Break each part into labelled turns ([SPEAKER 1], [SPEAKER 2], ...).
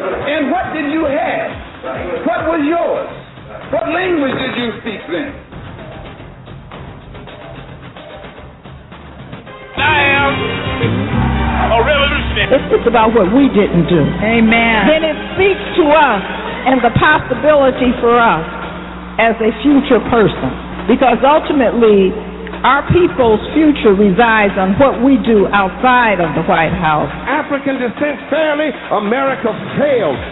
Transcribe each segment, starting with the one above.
[SPEAKER 1] And what did you have? What was yours? What language did you speak then?
[SPEAKER 2] I am a revolutionary.
[SPEAKER 3] It's, it's about what we didn't do.
[SPEAKER 4] Amen.
[SPEAKER 3] Then it speaks to us and the possibility for us as a future person. Because ultimately, our people's future resides on what we do outside of the White House.
[SPEAKER 5] African descent fairly, America failed.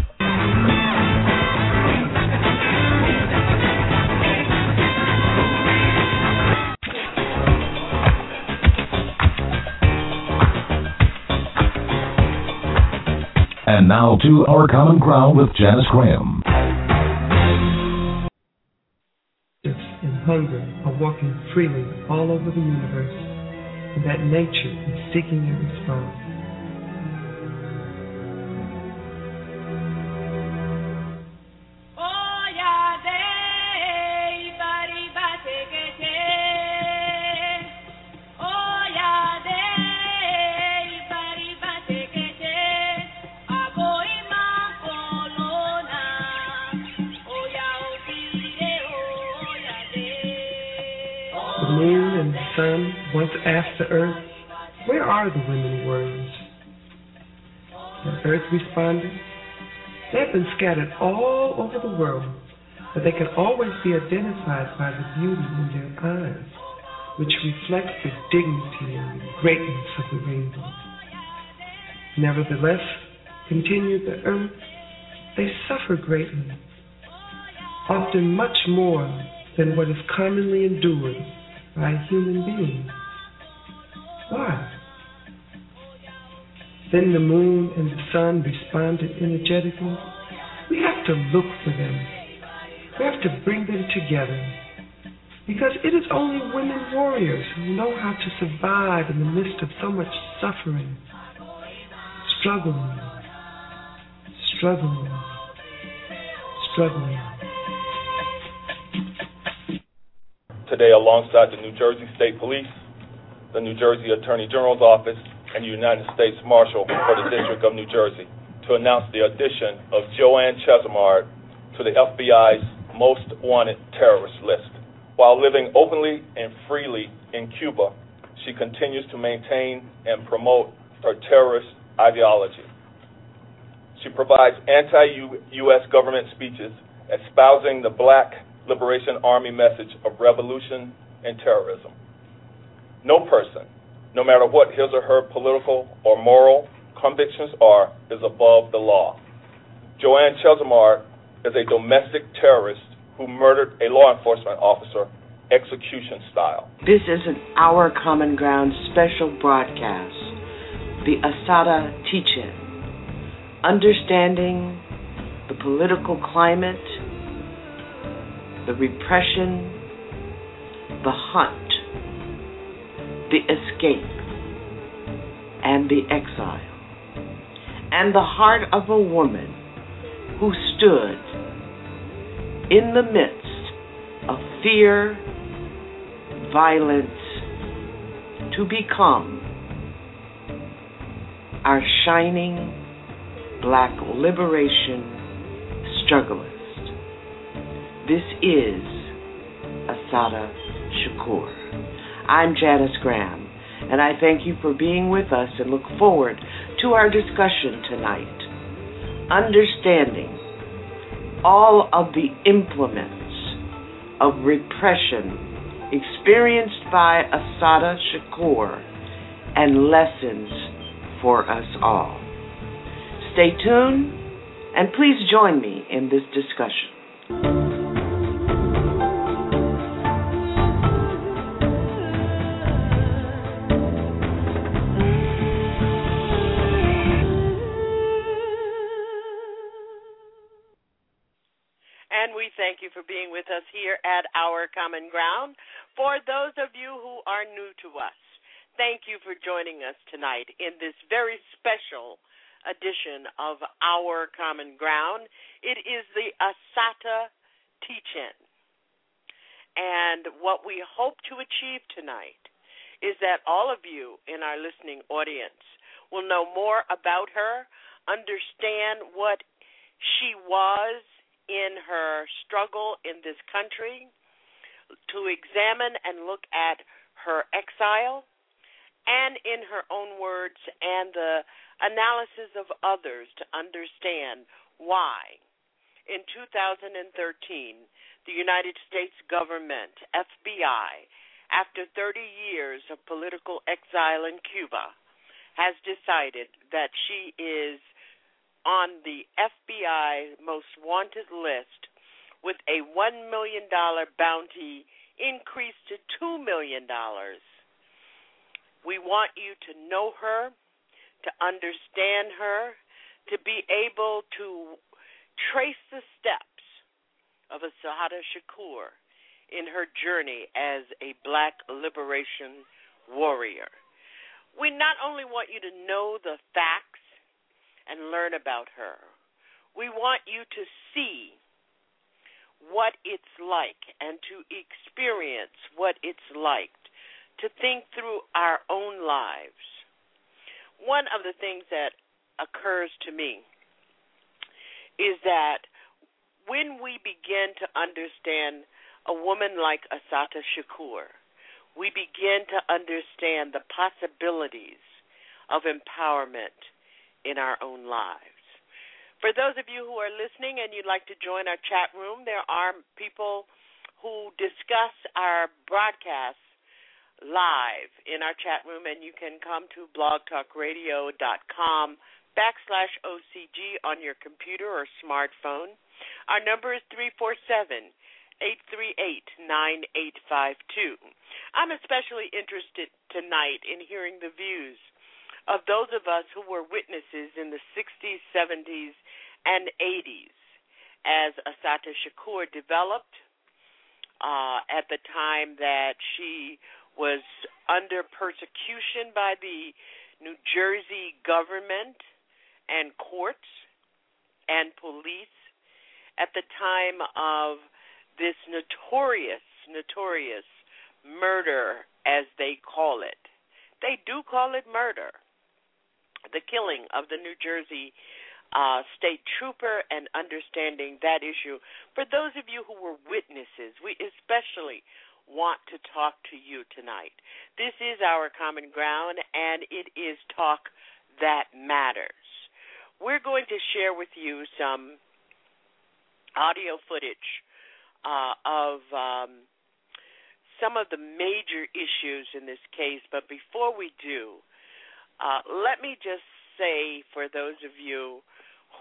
[SPEAKER 6] And now to Our Common Ground with Janice Graham.
[SPEAKER 7] and hunger are walking freely all over the universe, and that nature is seeking a response. Moon and sun once asked the earth, Where are the women warriors? The earth responded, They have been scattered all over the world, but they can always be identified by the beauty in their eyes, which reflects the dignity and the greatness of the rainbow. Nevertheless, continued the earth, they suffer greatly, often much more than what is commonly endured by human beings. Why? Then the moon and the sun responded energetically. We have to look for them. We have to bring them together. Because it is only women warriors who know how to survive in the midst of so much suffering, struggling, struggling, struggling.
[SPEAKER 8] Today alongside the New Jersey State Police, the New Jersey Attorney General's Office, and the United States Marshal for the District of New Jersey to announce the addition of Joanne Chesimard to the FBI's most wanted terrorist list. While living openly and freely in Cuba, she continues to maintain and promote her terrorist ideology. She provides anti-U.S. government speeches espousing the Black Liberation Army message of revolution and terrorism. No person, no matter what his or her political or moral convictions are, is above the law. Joanne Chesimard is a domestic terrorist who murdered a law enforcement officer execution style.
[SPEAKER 9] This is an Our Common Ground special broadcast, the Assata Teach-In, understanding the political climate, the repression, the hunt, the escape, and the exile, and the heart of a woman who stood in the midst of fear, violence, to become our shining black liberation strugglist. This is Assata Shakur. I'm Janice Graham, and I thank you for being with us and look forward to our discussion tonight. Understanding all of the implements of repression experienced by Assata Shakur and lessons for us all. Stay tuned and please join me in this discussion.
[SPEAKER 10] We thank you for being with us here at Our Common Ground. For those of you who are new to us, thank you for joining us tonight in this very special edition of Our Common Ground. It is the Assata Teach-In. And what we hope to achieve tonight is that all of you in our listening audience will know more about her, understand what she was in her struggle in this country, to examine and look at her exile, and in her own words, and the analysis of others to understand why. In 2013, the United States government, FBI, after 30 years of political exile in Cuba, has decided that she is on the FBI most wanted list with a $1 million bounty increased to $2 million. We want you to know her, to understand her, to be able to trace the steps of Assata Shakur in her journey as a black liberation warrior. We not only want you to know the facts, and learn about her. We want you to see what it's like and to experience what it's like to think through our own lives. One of the things that occurs to me is that when we begin to understand a woman like Assata Shakur, we begin to understand the possibilities of empowerment in our own lives. For those of you who are listening and you'd like to join our chat room, there are people who discuss our broadcasts live in our chat room, and you can come to blogtalkradio.com backslash OCG on your computer or smartphone. Our number is 347 838 9852. I'm especially interested tonight in hearing the views of those of us who were witnesses in the 60s, 70s, and 80s as Assata Shakur developed uh, at the time that she was under persecution by the New Jersey government and courts and police at the time of this notorious, notorious murder, as they call it. They do call it murder the killing of the New Jersey uh, state trooper and understanding that issue. For those of you who were witnesses, we especially want to talk to you tonight. This is our common ground, and it is talk that matters. We're going to share with you some audio footage uh, of um, some of the major issues in this case, but before we do, uh, let me just say for those of you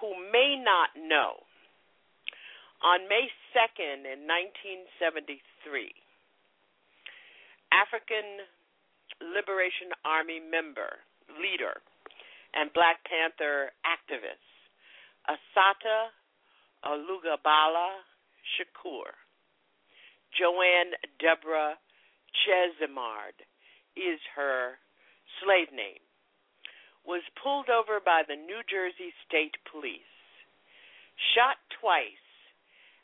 [SPEAKER 10] who may not know, On May 2nd in 1973, African Liberation Army member, leader, and Black Panther activist Assata Olugbala Shakur, Joanne Deborah Chesimard is her slave name, was pulled over by the New Jersey State Police, shot twice,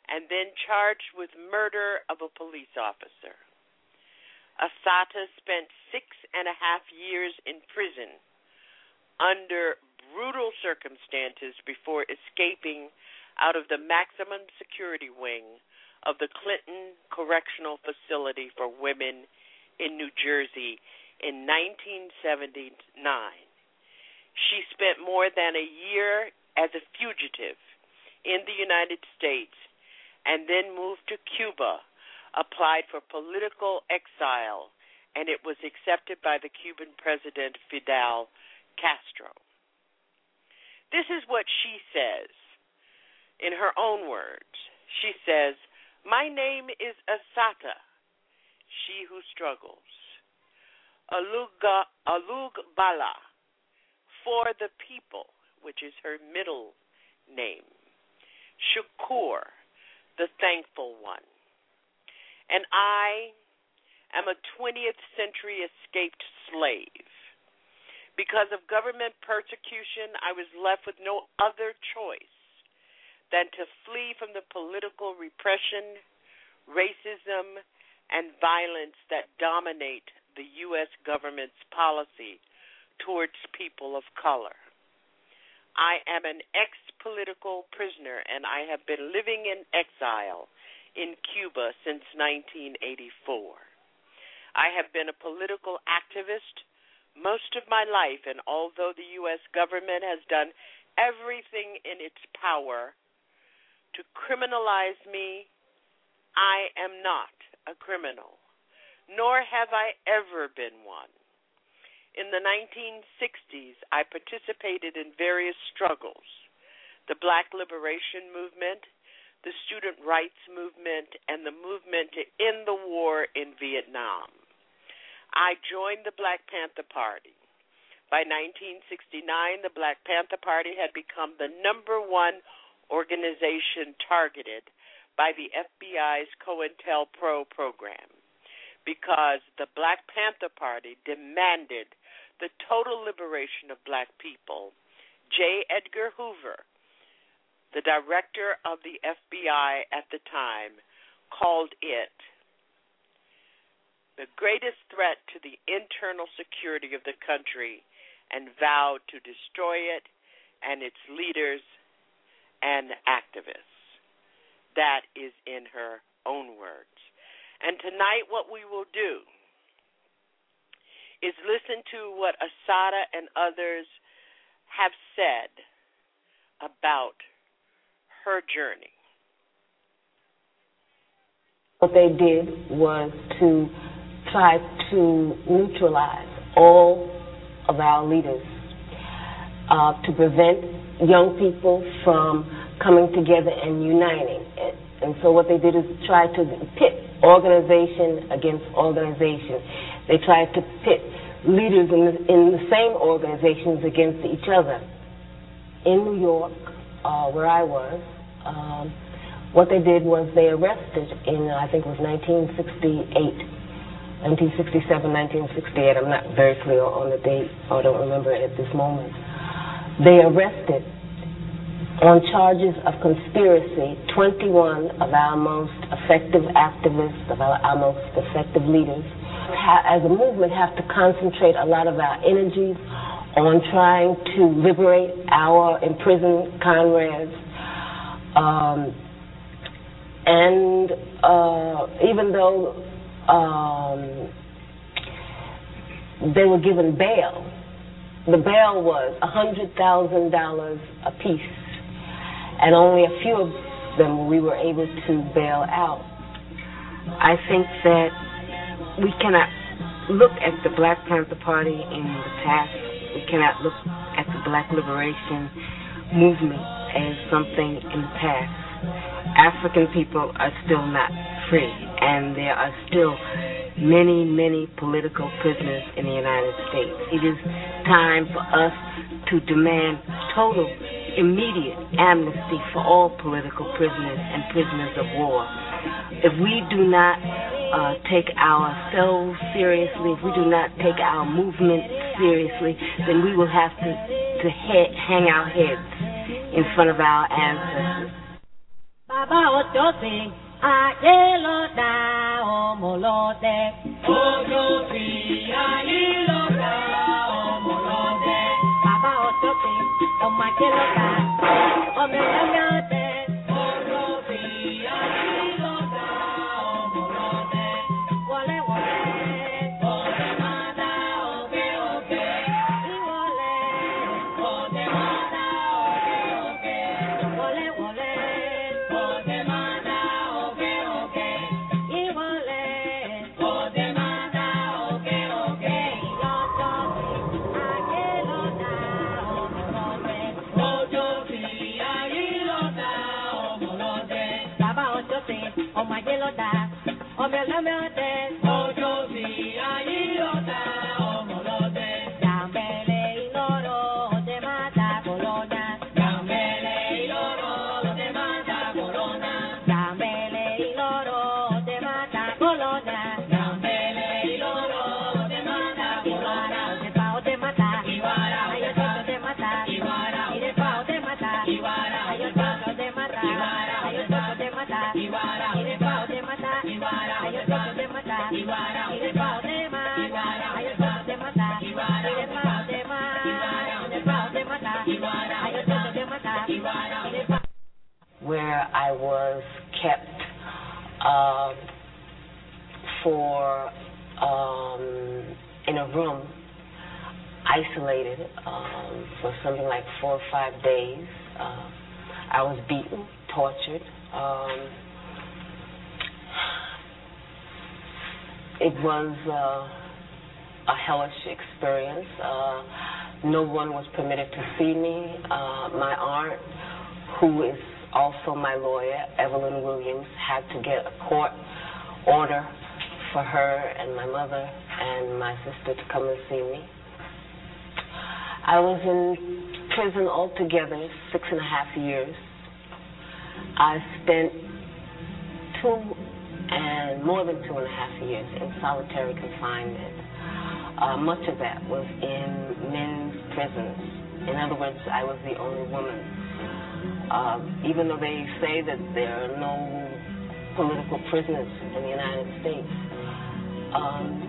[SPEAKER 10] and then charged with murder of a police officer. Assata spent six and a half years in prison under brutal circumstances before escaping out of the maximum security wing of the Clinton Correctional Facility for Women in New Jersey in 1979. She spent more than a year as a fugitive in the United States and then moved to Cuba, applied for political exile, and it was accepted by the Cuban president Fidel Castro. This is what she says in her own words. She says, My name is Assata, she who struggles. Olugbala, for the people, which is her middle name. Shakur, the thankful one. And I am a 20th century escaped slave. Because of government persecution, I was left with no other choice than to flee from the political repression, racism, and violence that dominate the U.S. government's policy towards people of color. I am an ex political prisoner and I have been living in exile in Cuba since 1984. I have been a political activist most of my life, and although the U.S. government has done everything in its power to criminalize me, I am not a criminal, nor have I ever been one. In the 1960s, I participated in various struggles the Black Liberation Movement, the Student Rights Movement, and the movement to end the war in Vietnam. I joined the Black Panther Party. By 1969, the Black Panther Party had become the number one organization targeted by the FBI's COINTELPRO program because the Black Panther Party demanded the total liberation of black people, J. Edgar Hoover, the director of the FBI at the time, called it the greatest threat to the internal security of the country and vowed to destroy it and its leaders and activists. That is in her own words. And tonight, what we will do is listen to what Assata and others have said about her journey.
[SPEAKER 4] What they did was to try to neutralize all of our leaders uh, to prevent young people from coming together and uniting. And so what they did is try to pit organization against organization. They tried to pit leaders in the, in the same organizations against each other. In New York, uh, where I was, um, what they did was they arrested in, I think it was 1968, 1967, 1968, I'm not very clear on the date, I don't remember it at this moment. They arrested on charges of conspiracy 21 of our most effective activists, of our, our most effective leaders, as a movement, have to concentrate a lot of our energies on trying to liberate our imprisoned comrades. Um, and uh, even though um, they were given bail, the bail was $100,000 apiece, and only a few of them we were able to bail out. I think that we cannot look at the Black Panther Party in the past. We cannot look at the Black Liberation Movement as something in the past. African people are still not free, and there are still many, many political prisoners in the United States. It is time for us to demand total, immediate amnesty for all political prisoners and prisoners of war. If we do not uh, take ourselves seriously, if we do not take our movement seriously, then we will have to, to he- hang our heads in front of our ancestors. I was kept um, for um, in a room, isolated um, for something like four or five days. Uh, I was beaten, tortured. Um, it was uh, a hellish experience. Uh, no one was permitted to see me. Uh, my aunt, who is also my lawyer, Evelyn Williams, had to get a court order for her and my mother and my sister to come and see me. I was in prison altogether six and a half years. I spent two and more than two and a half years in solitary confinement. Uh, much of that was in men's prisons. In other words, I was the only woman. Uh, even though they say that there are no political prisoners in the United States, um,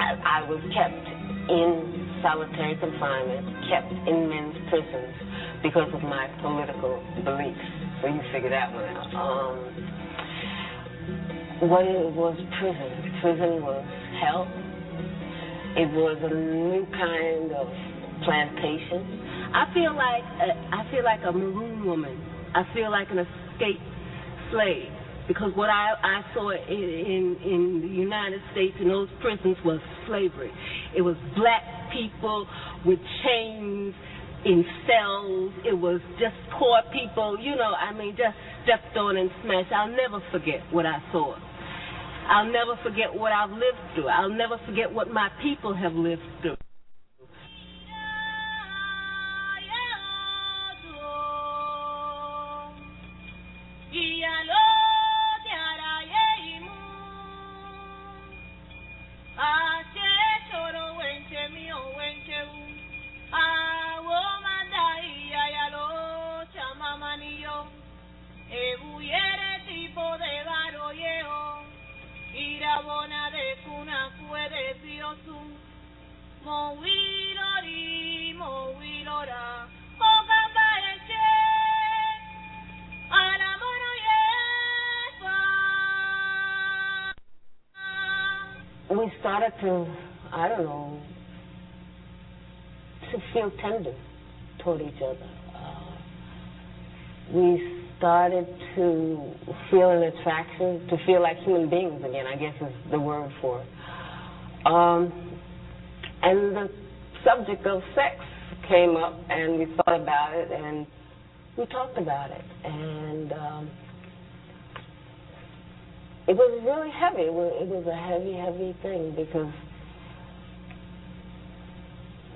[SPEAKER 4] I, I was kept in solitary confinement, kept in men's prisons because of my political beliefs. So you figure that one out. Um, what it was prison? Prison was hell. It was a new kind of plantation. I feel like a, I feel like a maroon woman. I feel like an escaped slave because what I, I saw in, in in the United States in those prisons was slavery. It was black people with chains in cells. It was just poor people, you know, I mean, just stepped on and smashed. I'll never forget what I saw. I'll never forget what I've lived through. I'll never forget what my people have lived through.
[SPEAKER 11] Ebuyere
[SPEAKER 4] to, I don't know, to feel tender toward each other. Uh, we started to feel an attraction, to feel like human beings again, I guess is the word for it. Um, and the subject of sex came up, and we thought about it, and we talked about it. And um, it was really heavy. It was, a heavy, heavy thing because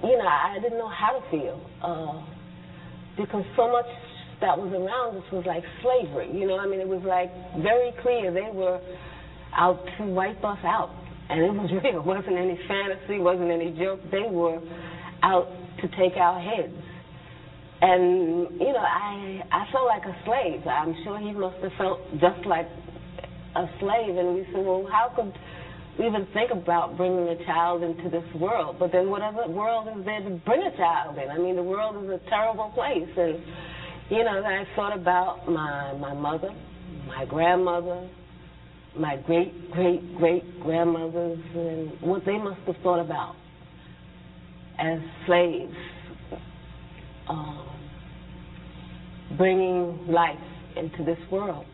[SPEAKER 4] you know I didn't know how to feel uh, because so much that was around us was like slavery. You know, I mean, it was like very clear they were out to wipe us out, and it was real. It wasn't any fantasy, wasn't any joke. They were out to take our heads. And you know, I I felt like a slave. I'm sure he must have felt just like a slave. And we said, well, how could we even think about bringing a child into this world? But then, what other world is there to bring a child in? I mean, the world is a terrible place. And you know, I thought about my my mother, my grandmother, my great great great grandmothers, and what they must have thought about as slaves, um, bringing life into this world.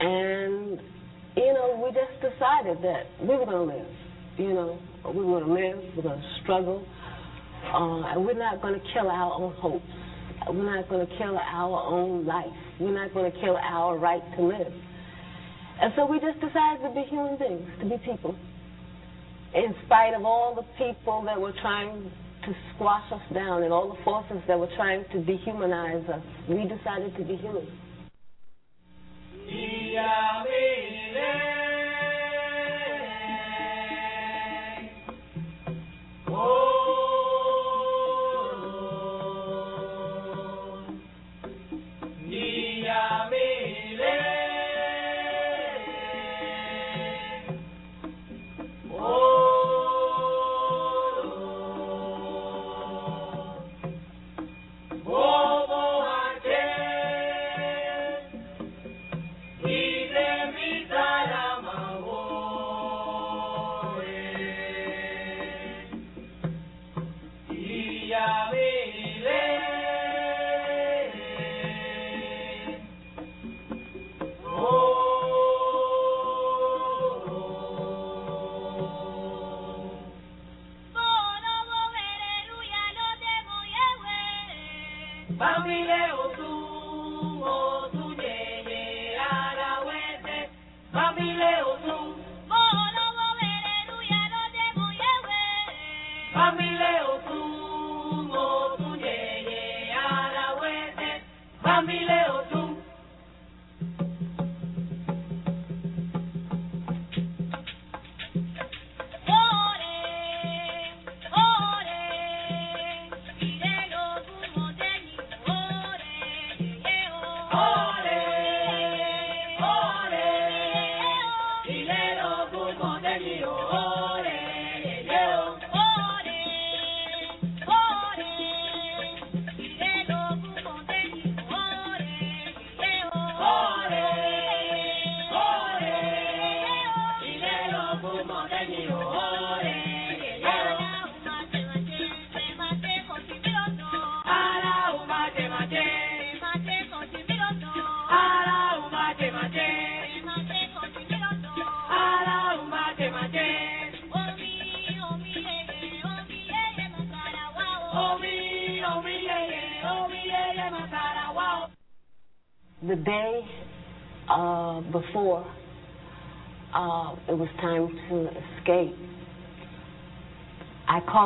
[SPEAKER 4] And you know, we just decided that we were going to live. You know, we were going to live. We're going to struggle, uh, and we're not going to kill our own hopes we're not going to kill our own life. We're not going to kill our right to live. And so we just decided to be human beings, to be people. In spite of all the people that were trying to squash us down and all the forces that were trying to dehumanize us, we decided to be human. The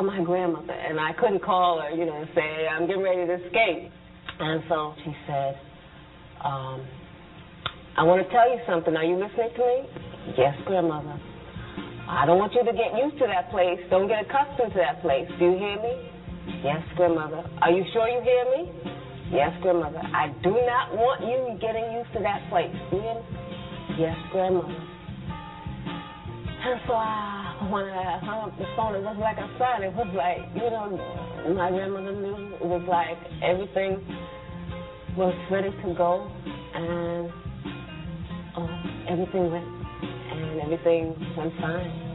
[SPEAKER 4] I called my grandmother, and I couldn't call her, you know, and say, I'm getting ready to escape. And so she said, um, I want to tell you something. Are you listening to me? Yes, grandmother. I don't want you to get used to that place. Don't get accustomed to that place. Do you hear me? Yes, grandmother. Are you sure you hear me? Yes, grandmother. I do not want you getting used to that place. You hear me? Yes, grandmother. And so I, when I hung up the phone, it was like I said, it was like, you know, my grandmother knew. It was like everything was ready to go, and uh, everything went, and everything went fine.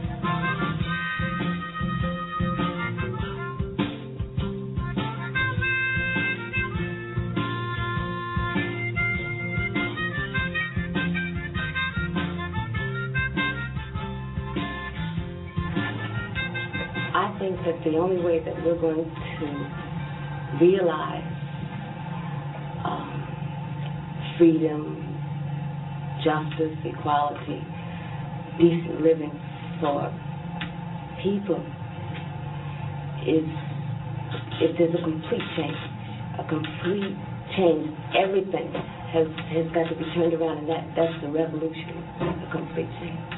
[SPEAKER 4] Think that the only way that we're going to realize um, freedom, justice, equality, decent living for people is if there's a complete change, a complete change, everything has has got to be turned around, and that that's the revolution, a complete change.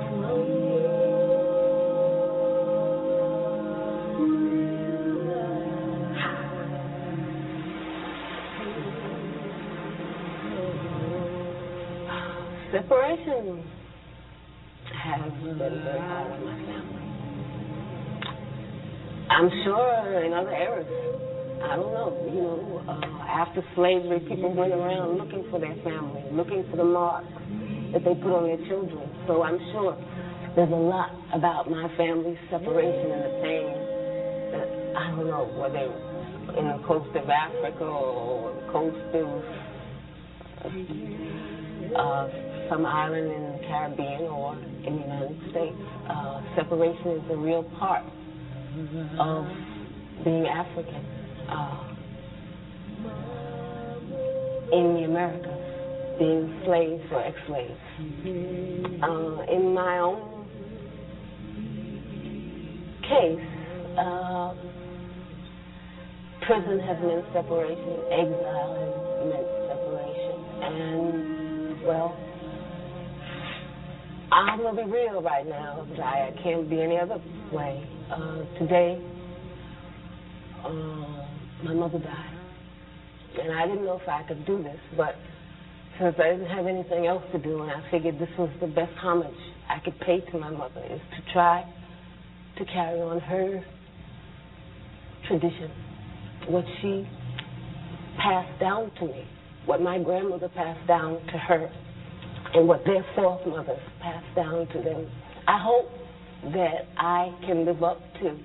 [SPEAKER 4] I'm sure in other eras, I don't know, you know, uh, after slavery, people went around looking for their family, looking for the marks that they put on their children. So I'm sure there's a lot about my family's separation and the pain that I don't know whether in the coast of Africa or the coast of uh, some island in Caribbean or in the United States. Uh, separation is a real part of being African uh, in the Americas, being slaves or ex-slaves. Uh, in my own case, uh, prison has meant separation, exile has meant separation, and well, I'm gonna be real right now. I, can't be any other way. Uh, today, uh, my mother died, and I didn't know if I could do this, but since I didn't have anything else to do, and I figured this was the best homage I could pay to my mother, is to try to carry on her tradition, what she passed down to me, what my grandmother passed down to her, and what their forefathers passed down to them. I hope that I can live up to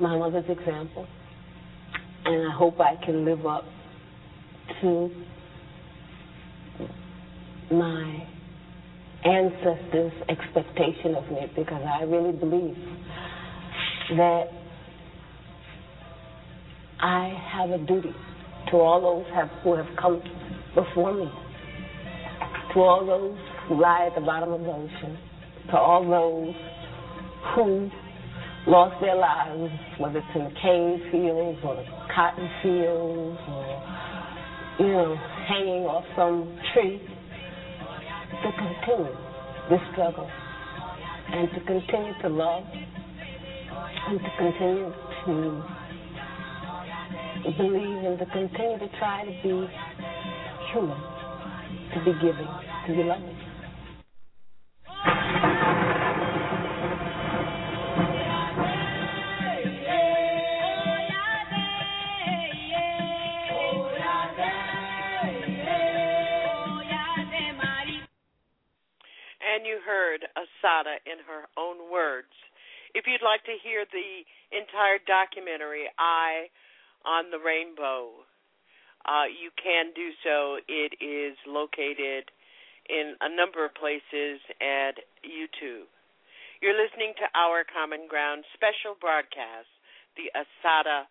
[SPEAKER 4] my mother's example, and I hope I can live up to my ancestors' expectation of me because I really believe that I have a duty to all those have, who have come before me, all those who lie at the bottom of the ocean, to all those who lost their lives, whether it's in the cane fields or the cotton fields or, you know, hanging off some tree, to continue this struggle and to continue to love and to continue to believe and to continue to try to be human, to be giving, to be loving.
[SPEAKER 10] And you heard Assata in her own words. If you'd like to hear the entire documentary, Eyes of the Rainbow, uh, you can do so. It is located in a number of places at YouTube. You're listening to Our Common Ground special broadcast, the Assata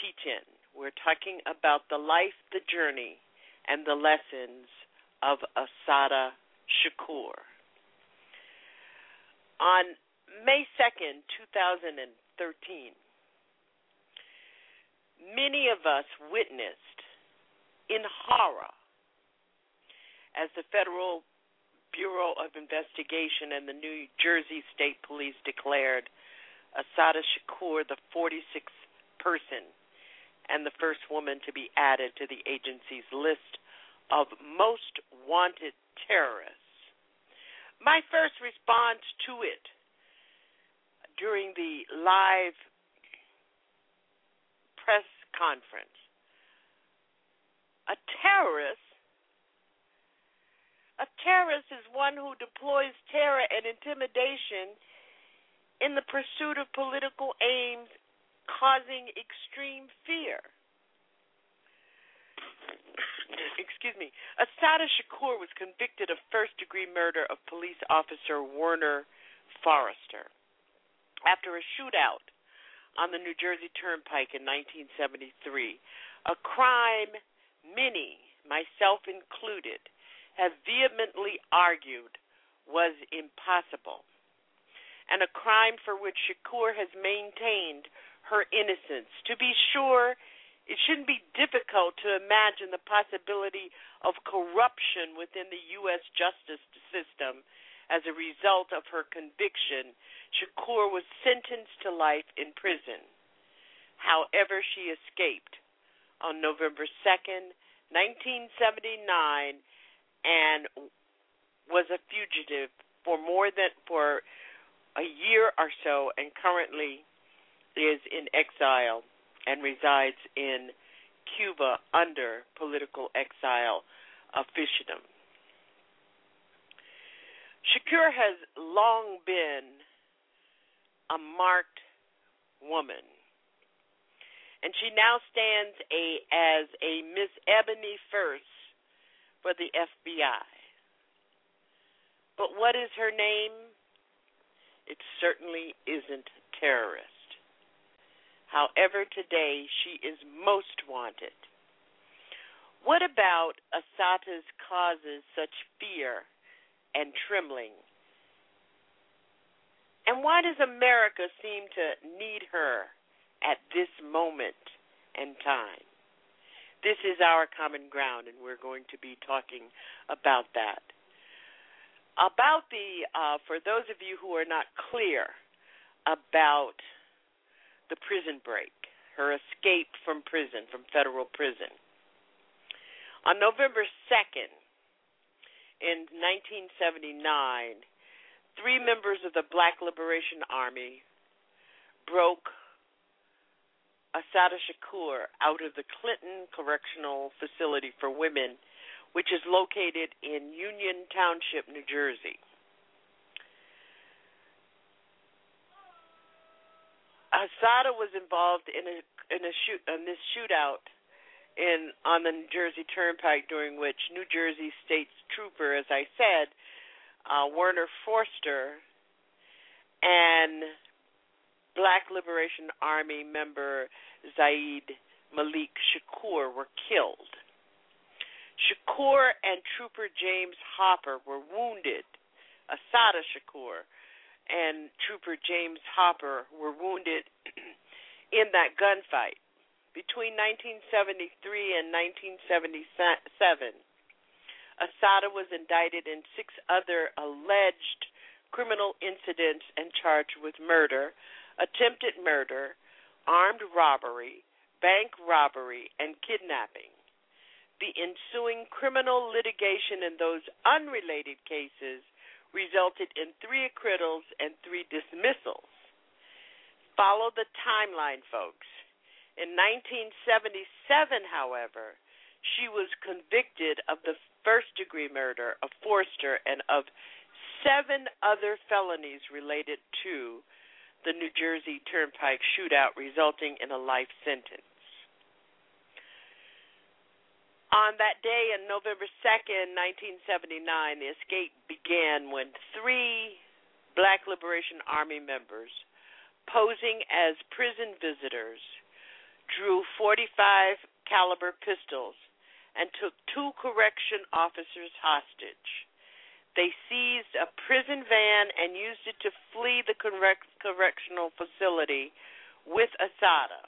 [SPEAKER 10] Teach-In. We're talking about the life, the journey, and the lessons of Assata Shakur. On May 2nd, 2013, many of us witnessed in horror as the Federal Bureau of Investigation and the New Jersey State Police declared Assata Shakur the 46th person and the first woman to be added to the agency's list of most wanted terrorists. My first response to it during the live press conference a terrorist. A terrorist is one who deploys terror and intimidation in the pursuit of political aims causing extreme fear. Excuse me, Assata Shakur was convicted of first degree murder of police officer Werner Foerster after a shootout on the New Jersey Turnpike in 1973, a crime many, myself included, have vehemently argued was impossible, and a crime for which Shakur has maintained her innocence. To be sure, it shouldn't be difficult to imagine the possibility of corruption within the U.S. justice system as a result of her conviction. Shakur was sentenced to life in prison. However, she escaped on November 2nd, 1979, and was a fugitive for more than for a year or so, and currently is in exile and resides in Cuba under political exile officialdom. Shakur has long been a marked woman, and she now stands a as a Miss Ebony First for the FBI. But what is her name? It certainly isn't terrorist. However, today she is most wanted. What about Assata's causes such fear and trembling? And why does America seem to need her at this moment and time? This is our common ground, and we're going to be talking about that. About the, uh, for those of you who are not clear about the prison break, her escape from prison, from federal prison. On November 2nd, in 1979, three members of the Black Liberation Army broke Assata Shakur out of the Clinton Correctional Facility for Women, which is located in Union Township, New Jersey. Assata was involved in a in a shoot in this shootout in on the New Jersey Turnpike during which New Jersey State Trooper, as I said, uh, Werner Foerster and Black Liberation Army member Zayd Malik Shakur were killed. Shakur and Trooper James Hopper were wounded. Assata Shakur and Trooper James Hopper were wounded in that gunfight. Between 1973 and 1977, Assata was indicted in six other alleged criminal incidents and charged with murder, attempted murder, armed robbery, bank robbery, and kidnapping. The ensuing criminal litigation in those unrelated cases resulted in three acquittals and three dismissals. Follow the timeline, folks. In 1977, however, she was convicted of the first degree murder of Foerster and of seven other felonies related to the New Jersey Turnpike shootout, resulting in a life sentence. On that day, on November 2nd, 1979, the escape began when three Black Liberation Army members, posing as prison visitors, drew 45 caliber pistols and took two correction officers hostage. They seized a prison van and used it to flee the correct, correctional facility with Assata.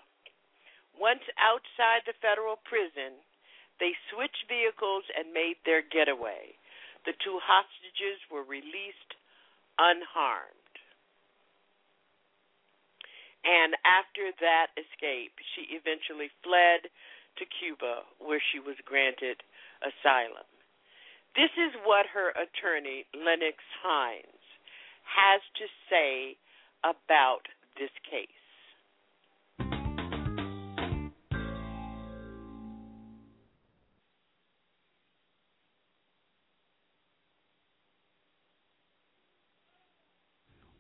[SPEAKER 10] Once outside the federal prison, they switched vehicles and made their getaway. The two hostages were released unharmed. And after that escape, she eventually fled to Cuba, where she was granted asylum. This is what her attorney, Lennox Hinds, has to say about this case.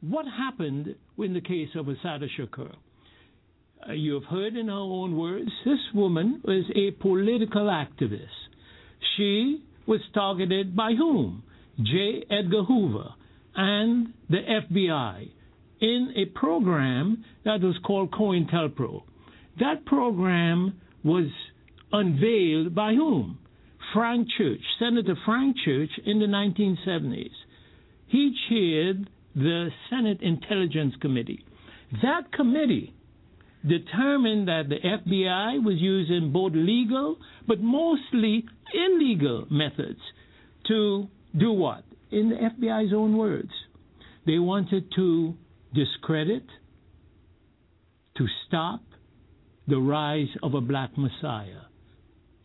[SPEAKER 12] What happened in the case of Assata Shakur? Uh, you have heard in her own words, this woman was a political activist. She was targeted by whom? J. Edgar Hoover and the FBI in a program that was called COINTELPRO. That program was unveiled by whom? Frank Church, Senator Frank Church in the 1970s. He chaired the Senate Intelligence Committee. That committee determined that the FBI was using both legal but mostly illegal methods to do what? In the FBI's own words, they wanted to discredit, to stop the rise of a black messiah.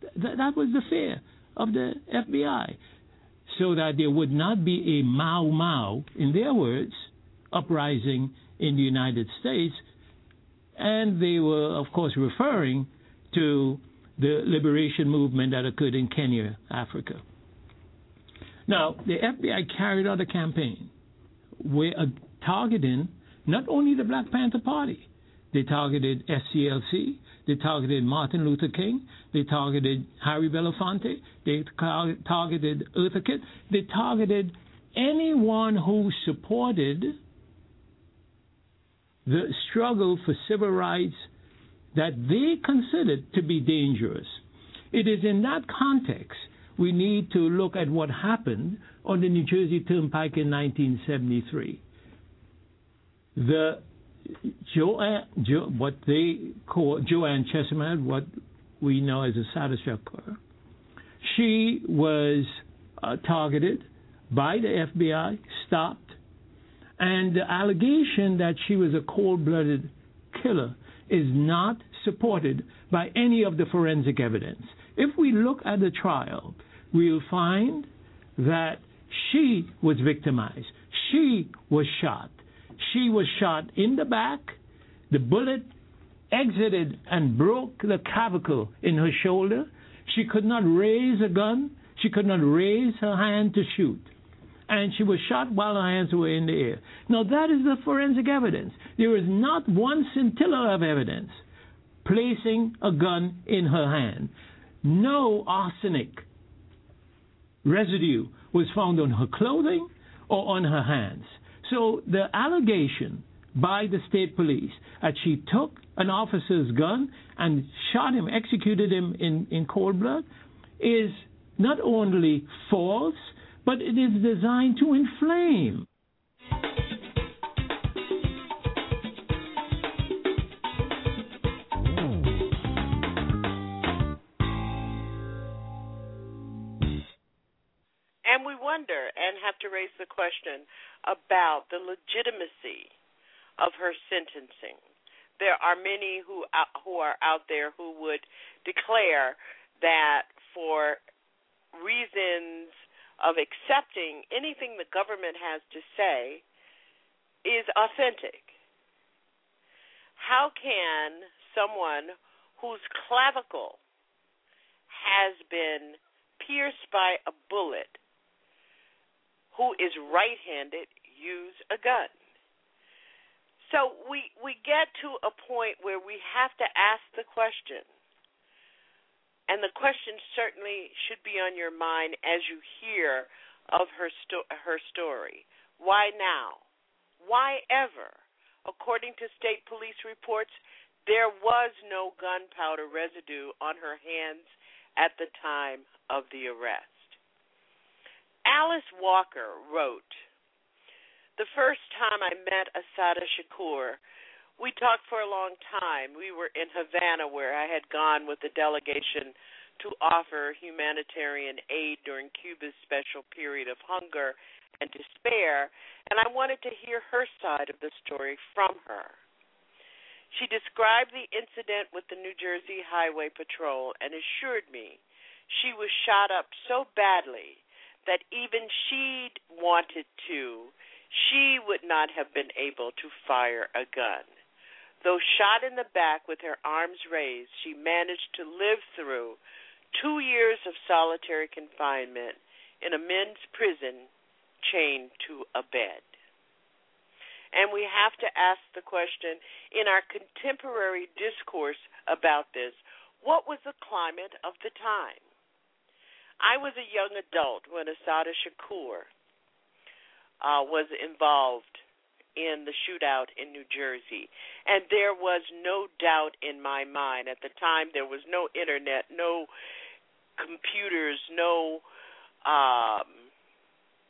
[SPEAKER 12] Th- that was the fear of the FBI, so that there would not be a Mau Mau, in their words, uprising in the United States. And they were, of course, referring to the liberation movement that occurred in Kenya, Africa. Now, the FBI carried out a campaign where uh, targeting not only the Black Panther Party, they targeted SCLC, they targeted Martin Luther King, they targeted Harry Belafonte, they tar- targeted Eartha Kitt, they targeted anyone who supported the struggle for civil rights that they considered to be dangerous. It is in that context we need to look at what happened on the New Jersey Turnpike in 1973. The Joanne, jo, what they call Joanne Chesimard, what we know as a Shakur, she was uh, targeted by the FBI, stopped, and the allegation that she was a cold-blooded killer is not supported by any of the forensic evidence. If we look at the trial, we'll find that she was victimized. She was shot. She was shot in the back. The bullet exited and broke the clavicle in her shoulder. She could not raise a gun. She could not raise her hand to shoot. And she was shot while her hands were in the air. Now, that is the forensic evidence. There is not one scintilla of evidence placing a gun in her hand. No arsenic residue was found on her clothing or on her hands. So the allegation by the state police that she took an officer's gun and shot him, executed him in, in cold blood, is not only false, but it is designed to inflame.
[SPEAKER 10] And we wonder and have to raise the question about the legitimacy of her sentencing. There are many who who are out there who would declare that for reasons of accepting anything the government has to say is authentic. How can someone whose clavicle has been pierced by a bullet who is right-handed use a gun. So we we get to a point where we have to ask the question. And the question certainly should be on your mind as you hear of her sto- her story. Why now? Why ever? According to state police reports, there was no gunpowder residue on her hands at the time of the arrest. Alice Walker wrote, The first time I met Assata Shakur, we talked for a long time. We were in Havana, where I had gone with a delegation to offer humanitarian aid during Cuba's special period of hunger and despair, and I wanted to hear her side of the story from her. She described the incident with the New Jersey Highway Patrol and assured me she was shot up so badly that even she'd wanted to, she would not have been able to fire a gun. Though shot in the back with her arms raised, she managed to live through two years of solitary confinement in a men's prison chained to a bed. And we have to ask the question in our contemporary discourse about this what was the climate of the time? I was a young adult when Assata Shakur uh, was involved in the shootout in New Jersey. And there was no doubt in my mind. At the time, there was no internet, no computers, no, um,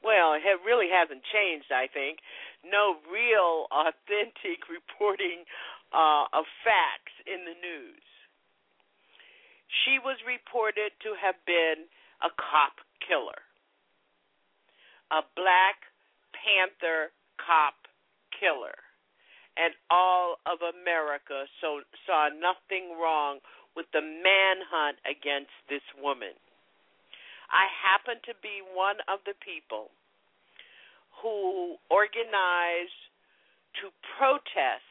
[SPEAKER 10] well, it really hasn't changed, I think. No real, authentic reporting uh, of facts in the news. She was reported to have been a cop killer, a Black Panther cop killer. And all of America so, saw nothing wrong with the manhunt against this woman. I happen to be one of the people who organized to protest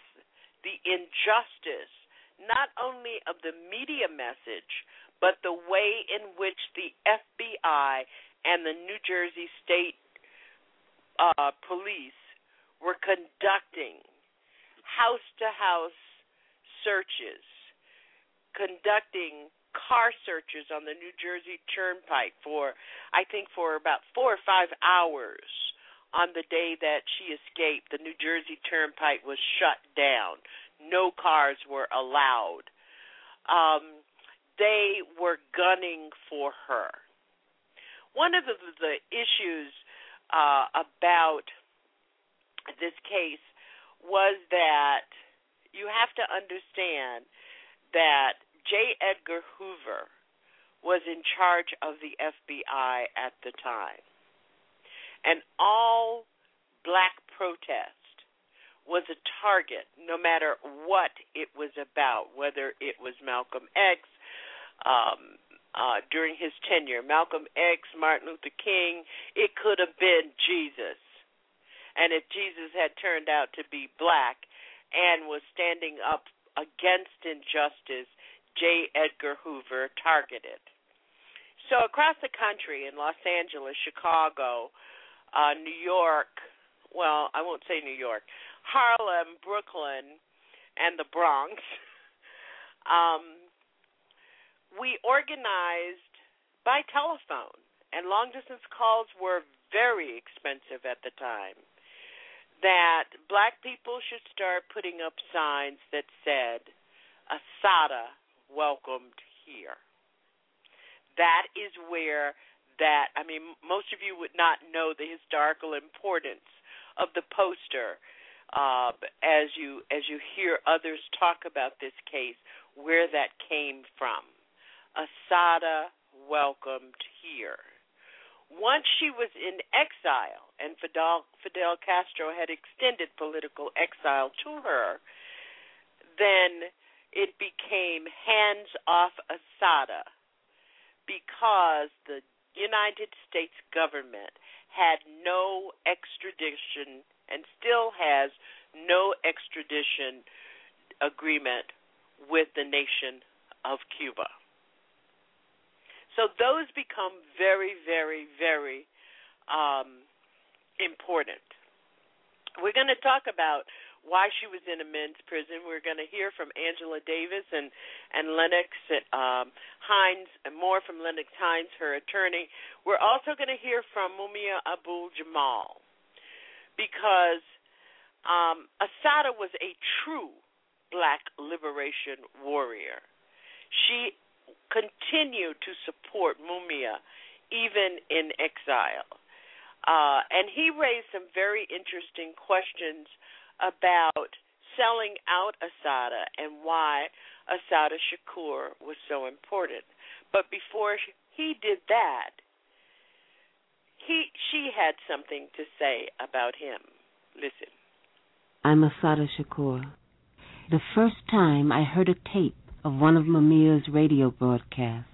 [SPEAKER 10] the injustice not only of the media message, but the way in which the FBI and the New Jersey State uh, Police were conducting house to house searches, conducting car searches on the New Jersey Turnpike for, I think, for about four or five hours on the day that she escaped. The New Jersey Turnpike was shut down, no cars were allowed. Um, they were gunning for her. One of the, the issues uh, about this case was that you have to understand that J. Edgar Hoover was in charge of the FBI at the time. And all black protest was a target, no matter what it was about, whether it was Malcolm X um, uh, during his tenure, Malcolm X, Martin Luther King, it could have been Jesus and if Jesus had turned out to be black and was standing up against injustice, J. Edgar Hoover targeted. So across the country, in Los Angeles, Chicago, uh, New York, well, I won't say New York, Harlem, Brooklyn, and the Bronx, um, we organized by telephone, and long distance calls were very expensive at the time that black people should start putting up signs that said, Assata welcomed here. That is where that, I mean, most of you would not know the historical importance of the poster uh, as you as you hear others talk about this case, where that came from. Assata welcomed here. Once she was in exile, and Fidel, Fidel Castro had extended political exile to her, then it became hands off Assata because the United States government had no extradition and still has no extradition agreement with the nation of Cuba. So those become very, very, very um, important. We're going to talk about why she was in a men's prison. We're going to hear from Angela Davis and and Lennox um, Hinds, and more from Lennox Hinds, her attorney. We're also going to hear from Mumia Abu Jamal because um, Assata was a true black liberation warrior. She continued to support Mumia even in exile. Uh, and he raised some very interesting questions about selling out Assata and why Assata Shakur was so important. But before he did that, he she had something to say about him. Listen.
[SPEAKER 13] I'm Assata Shakur. The first time I heard a tape of one of Mumia's radio broadcasts.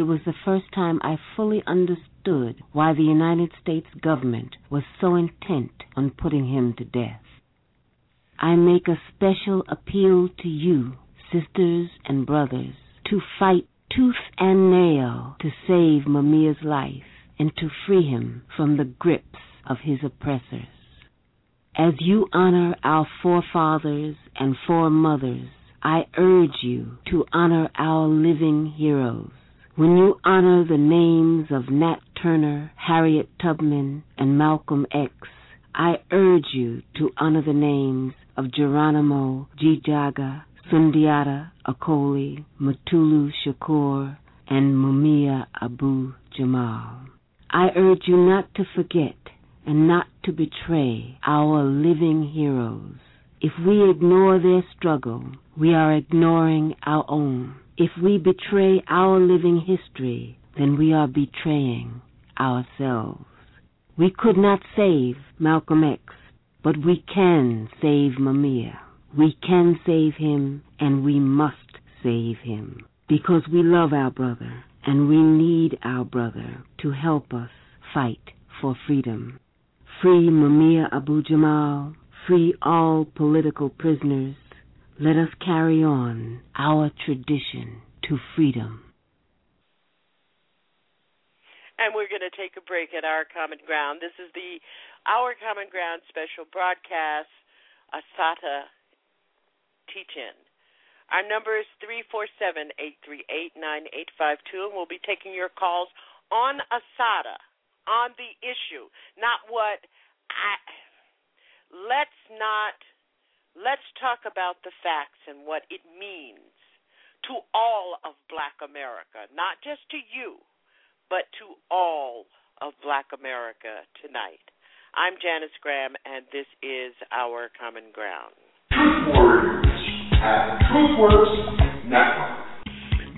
[SPEAKER 13] It was the first time I fully understood why the United States government was so intent on putting him to death. I make a special appeal to you, sisters and brothers, to fight tooth and nail to save Mumia's life and to free him from the grips of his oppressors. As you honor our forefathers and foremothers I urge you to honor our living heroes when you honor the names of Nat Turner, Harriet Tubman, and Malcolm X, I urge you to honor the names of Geronimo ji-Jaga, Sundiata Acoli, Mutulu Shakur, and Mumia Abu Jamal. I urge you not to forget and not to betray our living heroes. If we ignore their struggle, we are ignoring our own. If we betray our living history, then we are betraying ourselves. We could not save Malcolm X, but we can save Mumia. We can save him, and we must save him. Because we love our brother, and we need our brother to help us fight for freedom. Free Mumia Abu Jamal, free all political prisoners. Let us carry on our tradition to freedom.
[SPEAKER 10] And we're going to take a break at Our Common Ground. This is the Our Common Ground special broadcast, Assata Teach In. Our number is 347 838 9852, and we'll be taking your calls on Assata, on the issue, not what I. Let's not. Let's talk about the facts and what it means to all of Black America, not just to you, but to all of Black America tonight. I'm Janice Graham, and this is Our Common Ground.
[SPEAKER 14] Truth Warriors at TruthWorks Network.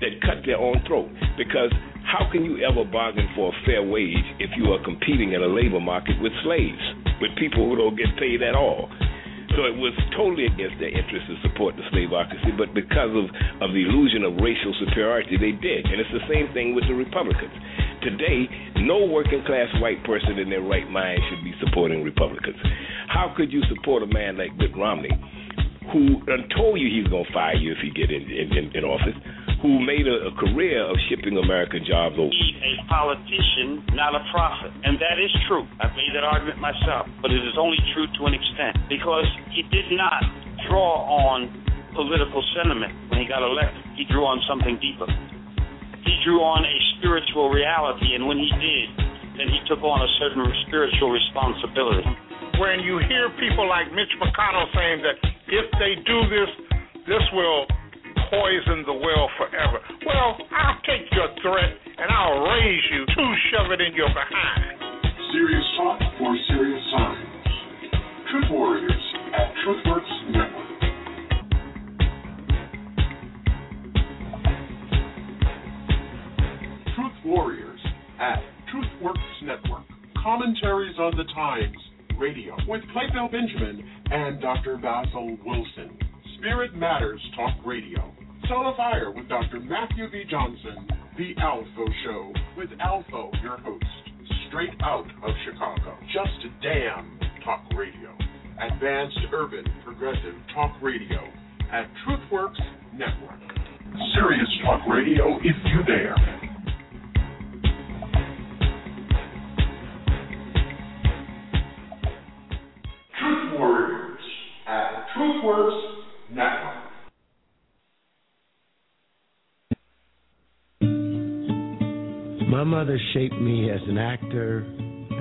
[SPEAKER 15] that cut their own throat. Because how can you ever bargain for a fair wage if you are competing in a labor market with slaves, with people who don't get paid at all? So it was totally against their interest to support the slaveocracy, but because of, of the illusion of racial superiority, they did. And it's the same thing with the Republicans. Today, no working class white person in their right mind should be supporting Republicans. How could you support a man like Mitt Romney, who told you he's going to fire you if he get in, in, in, office, who made a, a career of shipping American jobs over?
[SPEAKER 16] a politician, not a prophet. And that is true. I've made that argument myself. But it is only true to an extent because he did not draw on political sentiment when he got elected. He drew on something deeper. He drew on a spiritual reality, and when he did, then he took on a certain spiritual responsibility.
[SPEAKER 2] When you hear people like Mitch McConnell saying that if they do this, this will poison the well forever. Well, I'll take your threat and I'll raise you to shove it in your behind.
[SPEAKER 14] Serious talk for serious times. Truth Warriors at TruthWorks Network. Truth Warriors at TruthWorks Network. Commentaries on the Times Radio with Playthell Benjamin and Dr. Basil Wilson. Spirit Matters Talk Radio. Soul of Fire with Dr. Matthew V. Johnson. The Alpha Show with Alpha, your host. Straight out of Chicago. Just Damn Talk Radio. Advanced Urban Progressive Talk Radio at TruthWorks Network. Serious Talk Radio if you dare. At TruthWorks Network.
[SPEAKER 17] My mother shaped me as an actor,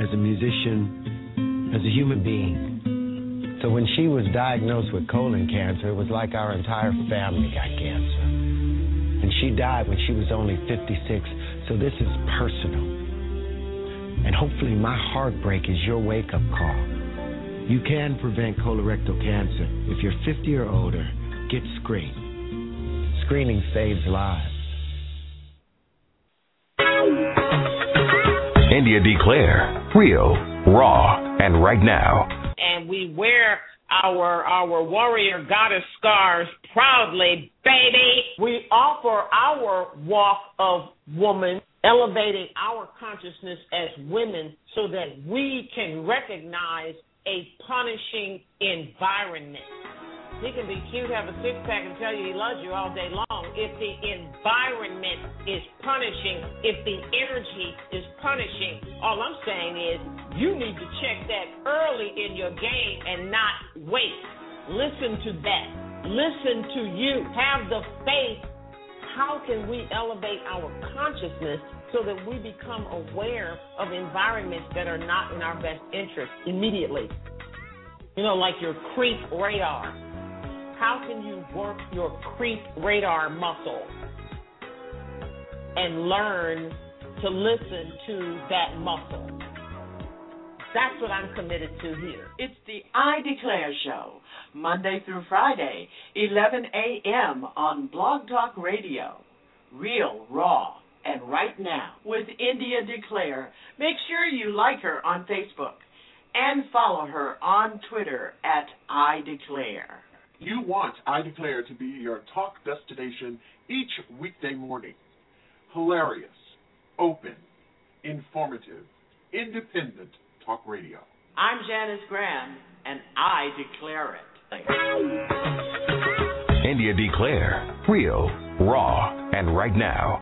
[SPEAKER 17] as a musician, as a human being. So when she was diagnosed with colon cancer, it was like our entire family got cancer. And she died when she was only 56, so this is personal. And hopefully, my heartbreak is your wake up call. You can prevent colorectal cancer. If you're 50 or older, get screened. Screening saves lives.
[SPEAKER 6] India Declare. Real, raw, and right now.
[SPEAKER 18] and we wear our our warrior goddess scars proudly, baby. We offer our walk of woman, elevating our consciousness as women so that we can recognize a punishing environment. He can be cute, have a six pack, and tell you he loves you all day long. If the environment is punishing, if the energy is punishing, all I'm saying is you need to check that early in your game and not wait. Listen to that. Listen to you. Have the faith. how can we elevate our consciousness so that we become aware of environments that are not in our best interest immediately? You know, like your creep radar. How can you work your creep radar muscle and learn to listen to that muscle? That's what I'm committed to here.
[SPEAKER 9] It's the I Declare Show, Monday through Friday, 11 a.m. on Blog Talk Radio. Real, raw, and right now with India Declare. Make sure you like her on Facebook and follow her on Twitter at I Declare.
[SPEAKER 14] You want I Declare to be your talk destination each weekday morning. Hilarious, open, informative, independent talk radio.
[SPEAKER 9] I'm Janice Graham, and I declare it.
[SPEAKER 6] India Declare. Real, raw, and right now.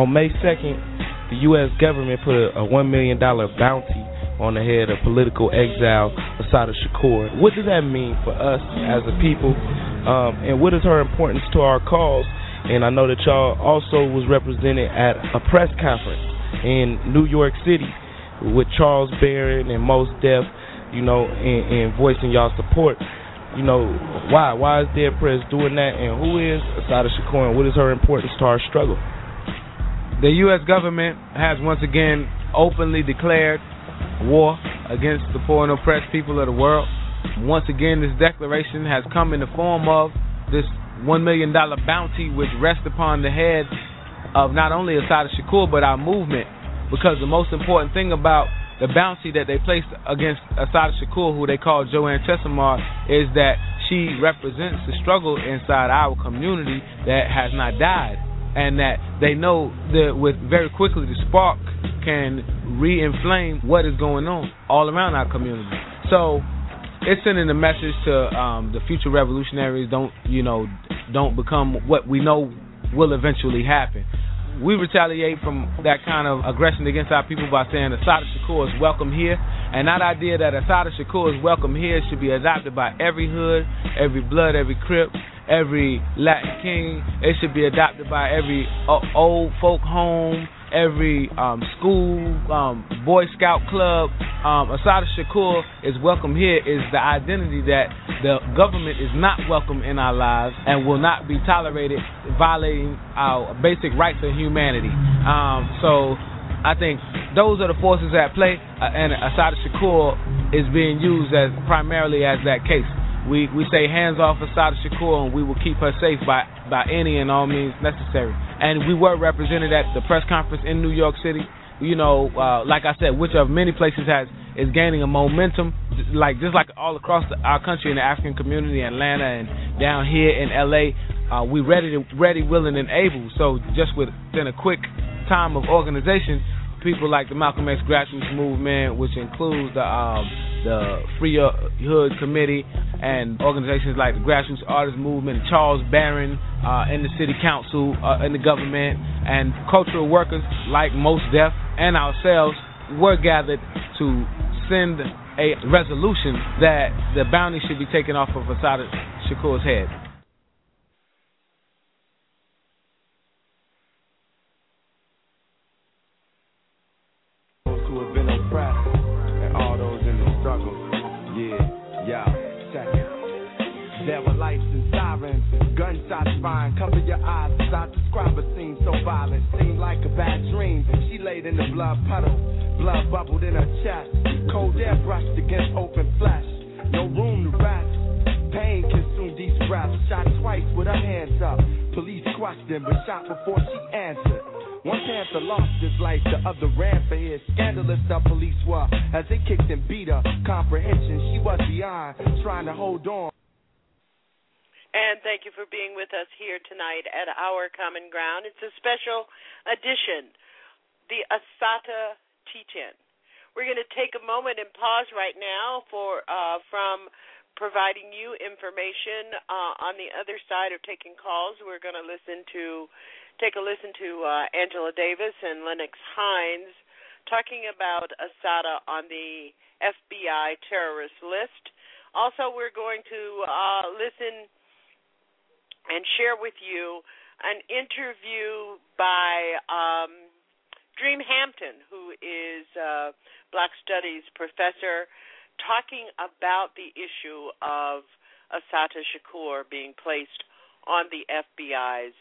[SPEAKER 19] On May 2nd, the U.S. government put a, a $1 million bounty on the head of political exile Assata Shakur. What does that mean for us as a people? Um, and what is her importance to our cause? And I know that y'all also was represented at a press conference in New York City with Charles Barron and Mos Def, you know, and, and voicing y'all support. You know, why? Why is Dead Prez doing that? And who is Assata Shakur and what is her importance to our struggle?
[SPEAKER 20] The U.S. government has once again openly declared war against the poor and oppressed people of the world. Once again, this declaration has come in the form of this $1 million bounty, which rests upon the head of not only Assata Shakur, but our movement. Because the most important thing about the bounty that they placed against Assata Shakur, who they call Joanne Chesimard, is that she represents the struggle inside our community that has not died and that they know that with very quickly the spark can re-inflame what is going on all around our community. So it's sending a message to um, the future revolutionaries: don't you know, don't become what we know will eventually happen. We retaliate from that kind of aggression against our people by saying Assata Shakur is welcome here, and that idea that Assata Shakur is welcome here should be adopted by every hood, every blood, every crip, every Latin king. It should be adopted by every uh, old folk home, every um, school, um, Boy Scout club. Um, Assata Shakur is welcome here is the identity that the government is not welcome in our lives and will not be tolerated violating our basic rights of humanity. Um, so I think those are the forces at play, uh, and Assata Shakur is being used as primarily as that case. We we say hands off Assata Shakur, and we will keep her safe by by any and all means necessary. And we were represented at the press conference in New York City. You know, uh, like I said, which of many places has is gaining a momentum, like just like all across the, our country in the African community, Atlanta and down here in LA. Uh, we ready ready, willing, and able. So just within a quick time of organization, people like the Malcolm X grassroots movement, which includes the um, the Free Hood Committee and organizations like the Grassroots Artists Movement, Charles Barron uh, in the City Council, uh, in the government, and cultural workers like Mos Def and ourselves were gathered to send a resolution that the bounty should be taken off of Assata Shakur's head.
[SPEAKER 21] Fine, cover your eyes as I describe a scene so violent. Seemed like a bad dream. She laid in the blood puddle, blood bubbled in her chest. Cold air brushed against open flesh. No room to rest. Pain consumed these breaths. Shot twice with her hands up. Police questioned, but shot before she answered. One Panther lost his life, the other ran for his. Scandalous the police were as they kicked and beat her. Comprehension, she was beyond, trying to hold on.
[SPEAKER 10] And thank you for being with us here tonight at Our Common Ground. It's a special edition, the Assata Teach-In. We're going to take a moment and pause right now for uh, from providing you information. Uh, on the other side of taking calls, we're going to listen to take a listen to uh, Angela Davis and Lennox Hinds talking about Assata on the FBI terrorist list. Also, we're going to uh, listen and share with you an interview by um, Dream Hampton, who is a Black Studies professor, talking about the issue of Assata Shakur being placed on the FBI's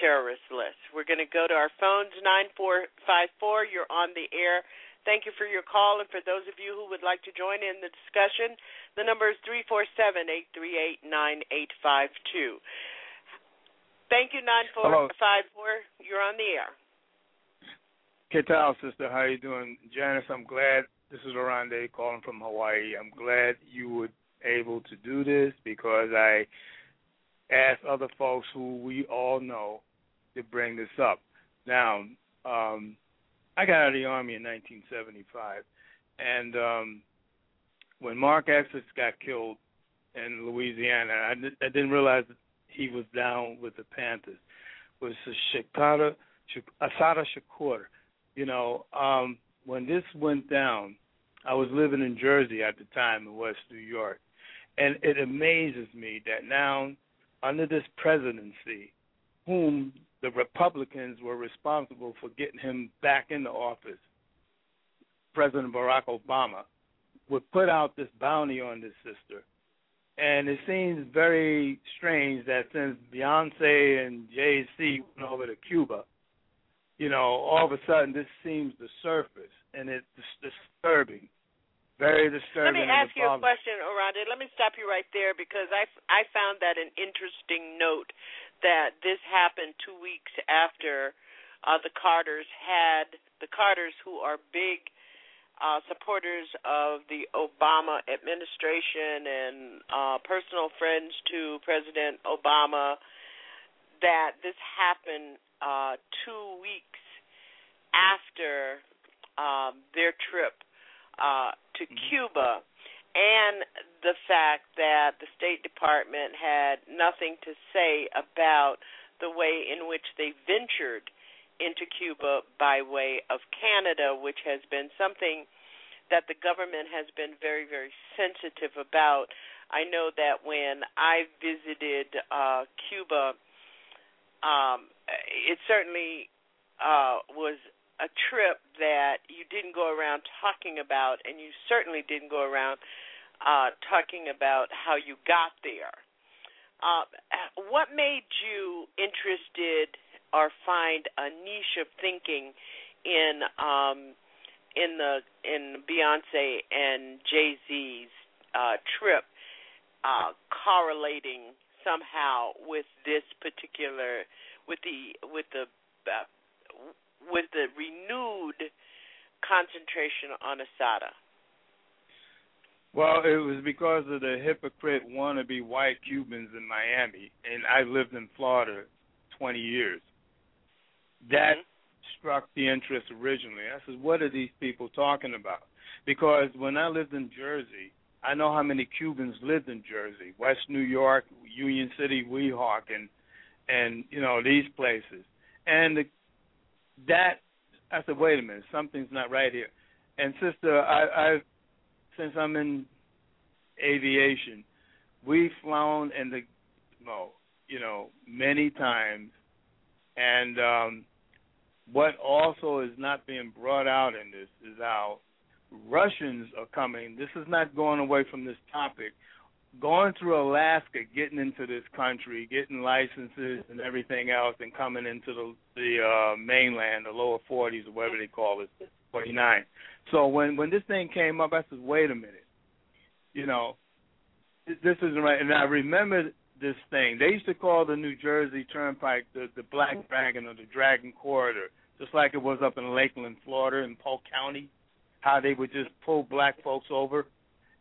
[SPEAKER 10] terrorist list. We're going to go to our phones 9454. You're on the air. Thank you for your call, and for those of you who would like to join in the discussion, the number is 347 838 9852. Thank you, 9454. You're on the air.
[SPEAKER 22] Ketal, sister, how you doing? Janice, I'm glad. This is Orande calling from Hawaii. I'm glad you were able to do this because I asked other folks who we all know to bring this up. Now, um, I got out of the army in 1975, and um, when Mark Essex got killed in Louisiana, I, I didn't realize that he was down with the Panthers. Was Shikata, Assata Shakur. You know, um, when this went down, I was living in Jersey at the time in West New York, and it amazes me that now under this presidency, whom the Republicans were responsible for getting him back into office, President Barack Obama, would put out this bounty on this sister. And it seems very strange that since Beyonce and Jay Z went over to Cuba, you know, all of a sudden this seems to surface, and it's disturbing very disturbing.
[SPEAKER 10] Let me ask you a question, Orande. Let me stop you right there because I, I found that an interesting note that this happened two weeks after uh, the Carters had the Carters, who are big uh, supporters of the Obama administration and uh, personal friends to President Obama, that this happened uh, two weeks after um, their trip uh, to mm-hmm. Cuba, and the fact that the State Department had nothing to say about the way in which they ventured into Cuba by way of Canada, which has been something that the government has been very, very sensitive about. I know that when I visited uh, Cuba, um, it certainly uh, was a trip that you didn't go around talking about, and you certainly didn't go around uh, talking about how you got there. Uh, what made you interested or find a niche of thinking in um, in the in Beyonce and Jay Z's uh, trip uh, correlating somehow with this particular with the with the uh, with the renewed concentration on Assata?
[SPEAKER 22] Well, it was because of the hypocrite wannabe white Cubans in Miami, and I lived in Florida 20 years. That struck the interest originally. I said, what are these people talking about? Because when I lived in Jersey, I know how many Cubans lived in Jersey, West New York, Union City, Weehawken, and you know these places. And that I said, wait a minute, something's not right here. And sister, I, I since I'm in aviation, we've flown in the no, you know, many times, and um, what also is not being brought out in this is how Russians are coming. This is not going away from this topic going through Alaska, getting into this country, getting licenses and everything else, and coming into the the uh, mainland, the lower 40s or whatever they call it, 49. So when when this thing came up, I said, wait a minute, you know, this isn't right. And I remember this thing. They used to call the New Jersey Turnpike the the Black Dragon or the Dragon Corridor, just like it was up in Lakeland, Florida, in Polk County, how they would just pull black folks over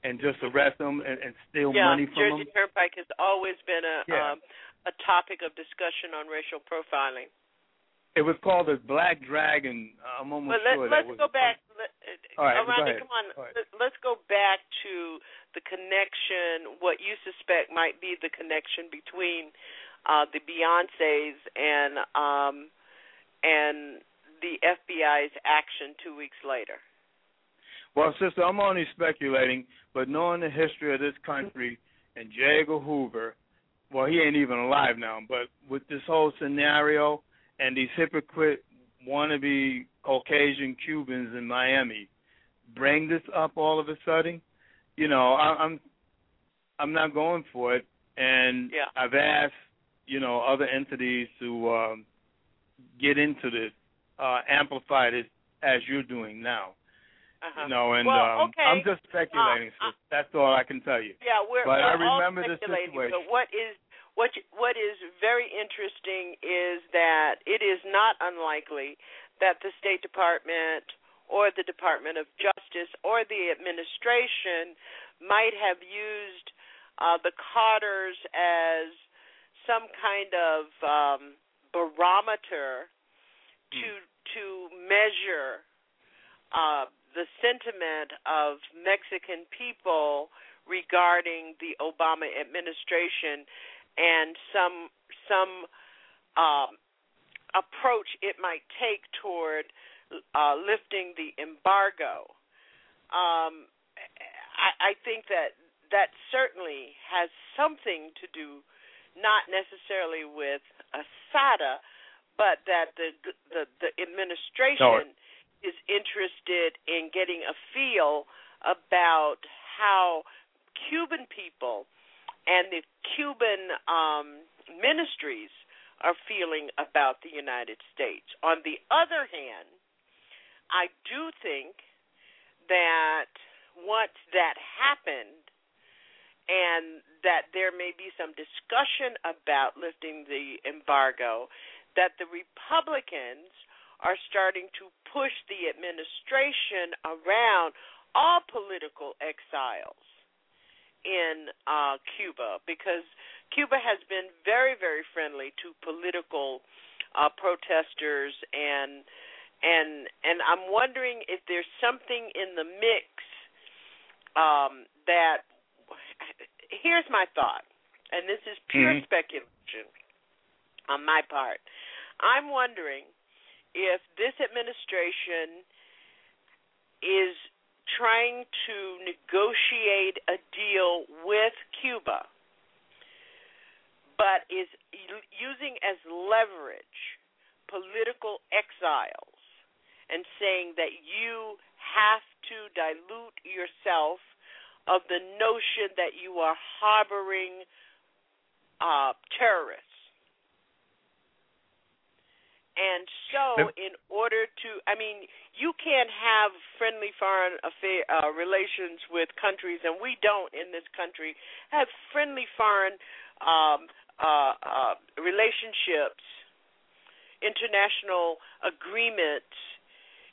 [SPEAKER 22] and just arrest them and, and steal
[SPEAKER 10] yeah,
[SPEAKER 22] money from
[SPEAKER 10] Jersey
[SPEAKER 22] them?
[SPEAKER 10] Turnpike has always been a
[SPEAKER 22] yeah.
[SPEAKER 10] um, a topic of discussion on racial profiling.
[SPEAKER 22] It was called the Black Dragon. I'm almost
[SPEAKER 10] but let,
[SPEAKER 22] sure
[SPEAKER 10] let's
[SPEAKER 22] that was
[SPEAKER 10] go back. Let,
[SPEAKER 22] All right, go
[SPEAKER 10] come on.
[SPEAKER 22] Go ahead.
[SPEAKER 10] Let's go back to the connection, what you suspect might be the connection between uh, the Beyonces and um, and the FBI's action two weeks later?
[SPEAKER 22] Well, sister, I'm only speculating, but knowing the history of this country and J. Edgar Hoover, well, he ain't even alive now, but with this whole scenario and these hypocrite wannabe Caucasian Cubans in Miami bring this up all of a sudden, you know, I, I'm I'm not going for it, and
[SPEAKER 10] yeah.
[SPEAKER 22] I've asked, you know, other entities to um, get into this, uh, amplify this as you're doing now.
[SPEAKER 10] Uh-huh.
[SPEAKER 22] You know, and
[SPEAKER 10] well,
[SPEAKER 22] um,
[SPEAKER 10] okay.
[SPEAKER 22] I'm just speculating.
[SPEAKER 10] Uh,
[SPEAKER 22] sis. That's all I can tell you.
[SPEAKER 10] Yeah, we're,
[SPEAKER 22] but
[SPEAKER 10] we're
[SPEAKER 22] I remember
[SPEAKER 10] all
[SPEAKER 22] the
[SPEAKER 10] speculating.
[SPEAKER 22] situation.
[SPEAKER 10] But what is what what is very interesting is that it is not unlikely that the State Department or the Department of Justice or the administration might have used uh, the Carters as some kind of um, barometer to to measure uh, the sentiment of Mexican people regarding the Obama administration and some some um, approach it might take toward uh, lifting the embargo. Um, I, I think that that certainly has something to do, not necessarily with Assata, but that the the, the administration
[SPEAKER 22] No.
[SPEAKER 10] is interested in getting a feel about how Cuban people and the Cuban um, ministries are feeling about the United States. On the other hand, I do think that once that happened, and that there may be some discussion about lifting the embargo, that the Republicans are starting to push the administration around all political exiles in uh, Cuba because Cuba has been very, very friendly to political uh, protesters and and and I'm wondering if there's something in the mix um, that here's my thought, and this is pure
[SPEAKER 22] Mhm.
[SPEAKER 10] speculation on my part. I'm wondering if this administration is trying to negotiate a deal with Cuba, but is using as leverage political exiles and saying that you have to dilute yourself of the notion that you are harboring uh, terrorists. And so, in order to, I mean, you can't have friendly foreign affair uh, relations with countries, and we don't in this country have friendly foreign um, uh, uh, relationships, international agreements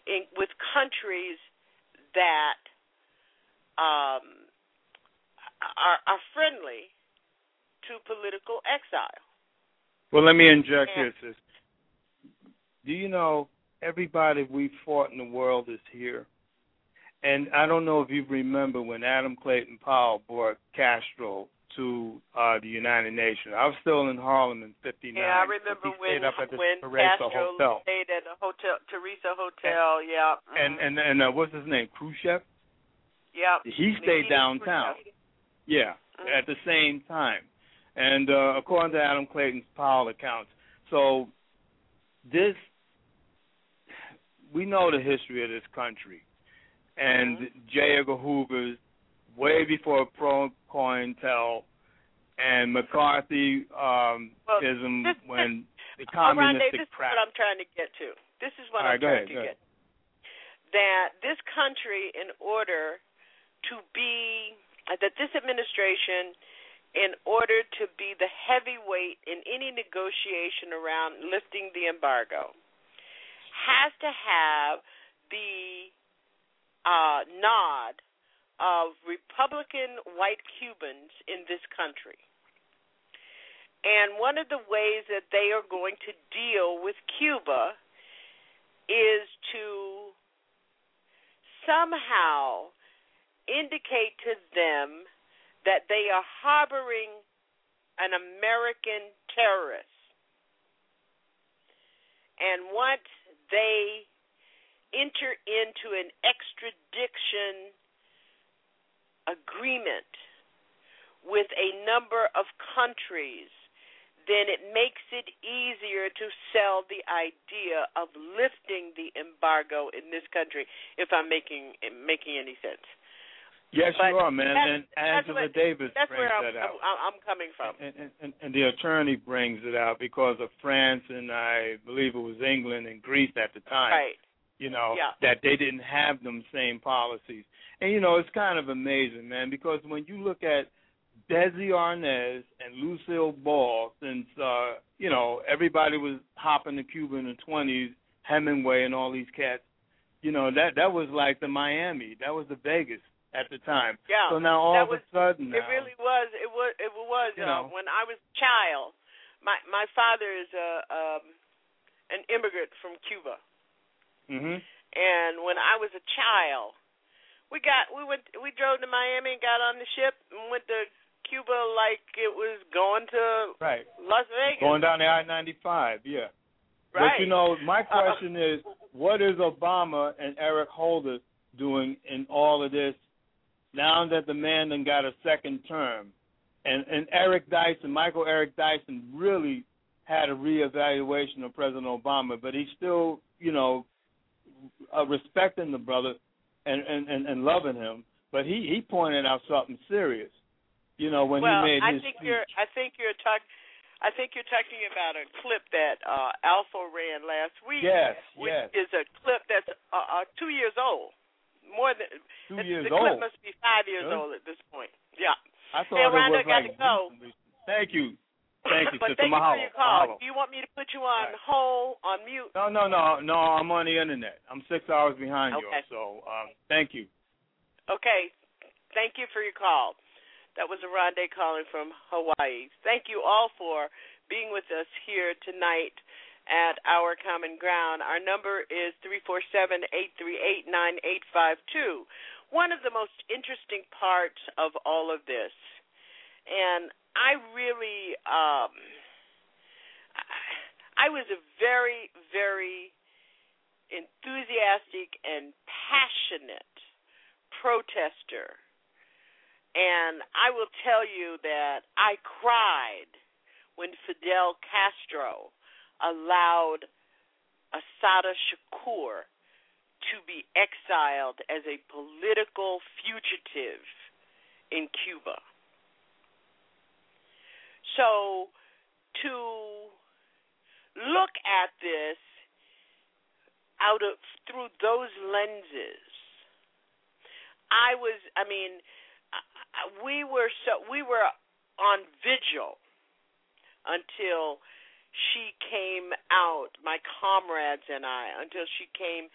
[SPEAKER 10] in, with countries that um, are, are friendly to political exile.
[SPEAKER 22] Well, let me inject
[SPEAKER 10] And-
[SPEAKER 22] here, sis. Do you know everybody we fought in the world is here? And I don't know if you remember when Adam Clayton Powell brought Castro to uh the United Nations. I was still in Harlem in '59.
[SPEAKER 10] Yeah, I remember
[SPEAKER 22] he
[SPEAKER 10] when
[SPEAKER 22] up at the
[SPEAKER 10] when
[SPEAKER 22] Theresa
[SPEAKER 10] Castro
[SPEAKER 22] Hotel.
[SPEAKER 10] stayed at a hotel, Theresa Hotel. yeah,
[SPEAKER 22] And and and uh, what's his name? Khrushchev.
[SPEAKER 10] yeah.
[SPEAKER 22] He stayed
[SPEAKER 10] Nikita
[SPEAKER 22] downtown.
[SPEAKER 10] Khrushchev.
[SPEAKER 22] Yeah,
[SPEAKER 10] Mhm.
[SPEAKER 22] at the same time. And uh, according to Adam Clayton's Powell accounts, so this we know the history of this country, and J. Edgar Hoover's way before pro COINTEL and McCarthy um,
[SPEAKER 10] Well, this-
[SPEAKER 22] when the communistic
[SPEAKER 10] this is what I'm trying to get to. This is what
[SPEAKER 22] All
[SPEAKER 10] I'm
[SPEAKER 22] right,
[SPEAKER 10] trying
[SPEAKER 22] ahead,
[SPEAKER 10] to get.
[SPEAKER 22] ahead.
[SPEAKER 10] That this country, in order to be, uh, that this administration, in order to be the heavyweight in any negotiation around lifting the embargo, has to have the uh, nod of Republican white Cubans in this country. And one of the ways that they are going to deal with Cuba is to somehow indicate to them that they are harboring an American terrorist. And once they enter into an extradition agreement with a number of countries, then it makes it easier to sell the idea of lifting the embargo in this country. If I'm making making any sense.
[SPEAKER 22] Yes,
[SPEAKER 10] But
[SPEAKER 22] you are, man. And Angela
[SPEAKER 10] what-
[SPEAKER 22] Davis
[SPEAKER 10] That's
[SPEAKER 22] brings
[SPEAKER 10] where I'm,
[SPEAKER 22] that out.
[SPEAKER 10] I'm, I'm coming from.
[SPEAKER 22] and, and, and the attorney brings it out because of France and I believe it was England and Greece at the time.
[SPEAKER 10] Right.
[SPEAKER 22] You know
[SPEAKER 10] Yeah.
[SPEAKER 22] that they didn't have them same policies, and you know it's kind of amazing, man, because when you look at Desi Arnaz and Lucille Ball, since uh, you know everybody was hopping to Cuba in the twenties, Hemingway and all these cats, you know that that was like the Miami, that was the Vegas at the time.
[SPEAKER 10] Yeah.
[SPEAKER 22] So now all of a sudden now,
[SPEAKER 10] It really was. It was. It was.
[SPEAKER 22] You
[SPEAKER 10] uh,
[SPEAKER 22] know.
[SPEAKER 10] when I was a child, my my father is a um, an immigrant from Cuba,
[SPEAKER 22] hmm
[SPEAKER 10] and when I was a child, we got we went we drove to Miami and got on the ship and went to Cuba like it was going to
[SPEAKER 22] right.
[SPEAKER 10] Las Vegas.
[SPEAKER 22] Going down the I ninety five, yeah.
[SPEAKER 10] Right.
[SPEAKER 22] But you know, my
[SPEAKER 10] Uh,
[SPEAKER 22] question is, what is Obama and Eric Holder doing in all of this now that the man then got a second term? And and Eric Dyson, Michael Eric Dyson really had a reevaluation of President Obama, but he's still, you know, uh, respecting the brother and, and, and, and loving him. But he, he pointed out something serious. You know, when
[SPEAKER 10] well,
[SPEAKER 22] he made
[SPEAKER 10] I
[SPEAKER 22] his
[SPEAKER 10] think
[SPEAKER 22] speech.
[SPEAKER 10] you're. I think you're talking. I think you're talking about a clip that uh, Alpha ran last week.
[SPEAKER 22] Yes,
[SPEAKER 10] which
[SPEAKER 22] yes.
[SPEAKER 10] is a clip that's uh, uh, two years old. More than
[SPEAKER 22] Two
[SPEAKER 10] it's-
[SPEAKER 22] years
[SPEAKER 10] the clip
[SPEAKER 22] old.
[SPEAKER 10] must be five years
[SPEAKER 22] Really?
[SPEAKER 10] old at this point. Yeah.
[SPEAKER 22] I thought
[SPEAKER 10] hey, Rhonda, got
[SPEAKER 22] like
[SPEAKER 10] to go.
[SPEAKER 22] Thank you. Thank you,
[SPEAKER 10] but
[SPEAKER 22] Sister
[SPEAKER 10] thank you for your call.
[SPEAKER 22] Mahalo.
[SPEAKER 10] Do you want me to put you on hold, on mute?
[SPEAKER 22] No, no, no, no. I'm on the internet. I'm six hours behind you. So, um, thank you.
[SPEAKER 10] Okay. Thank you for your call. That was a Rhonda calling from Hawaii. Thank you all for being with us here tonight at Our Common Ground. Our number is three four seven eight three eight nine eight five two. One of the most interesting parts of all of this, and I really, um, I was a very, very enthusiastic and passionate protester. And I will tell you that I cried when Fidel Castro allowed Assata Shakur to be exiled as a political fugitive in Cuba. So to look at this out of through those lenses, I was I mean we were so we were on vigil until she came out, my comrades and I, until she came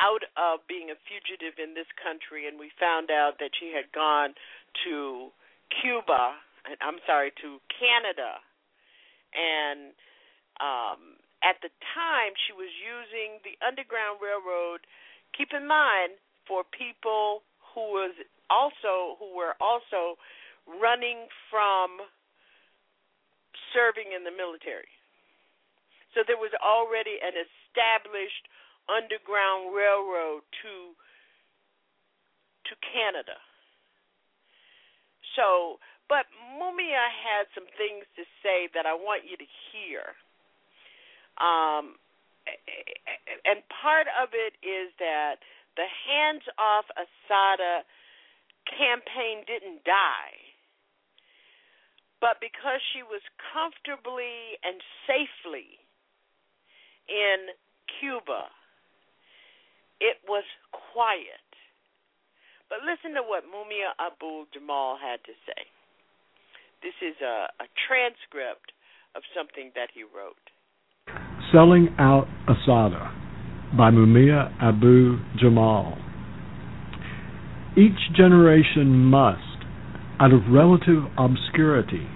[SPEAKER 10] out of being a fugitive in this country and we found out that she had gone to Cuba, I'm sorry, to Canada. And um at the time she was using the Underground Railroad, keep in mind, for people who was also who were also running from serving in the military. So there was already an established underground railroad to to Canada. So, but Mumia had some things to say that I want you to hear. Um, and part of it is that the hands off Assata campaign didn't die. But because she was comfortably and safely in Cuba, it was quiet. But listen to what Mumia Abu Jamal had to say. This is a, a transcript of something that he wrote.
[SPEAKER 23] Selling Out Assata by Mumia Abu Jamal. Each generation must, out of relative obscurity,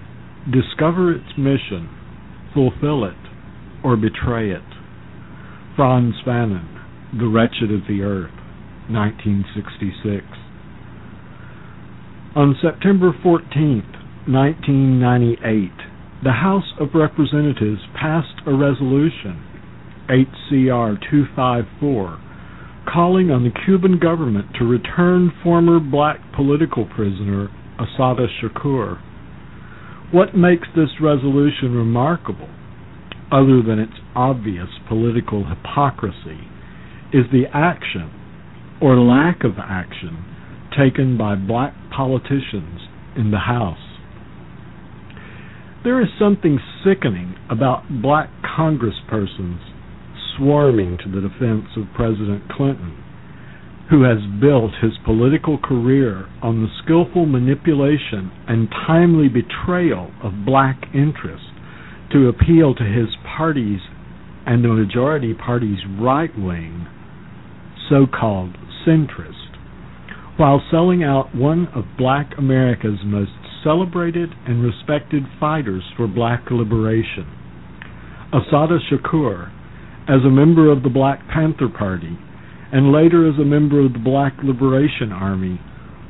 [SPEAKER 23] discover its mission, fulfill it, or betray it. Frantz Fanon, The Wretched of the Earth, 1966. On September 14, 1998, the House of Representatives passed a resolution, HCR 254, calling on the Cuban government to return former black political prisoner Assata Shakur. What makes this resolution remarkable, other than its obvious political hypocrisy, is the action, or lack of action, taken by black politicians in the House. There is something sickening about black congresspersons swarming to the defense of President Clinton, who has built his political career on the skillful manipulation and timely betrayal of black interests to appeal to his party's and the majority party's right wing, so called centrist, while selling out one of black America's most celebrated and respected fighters for black liberation. Assata Shakur as a member of the Black Panther Party and later as a member of the Black Liberation Army,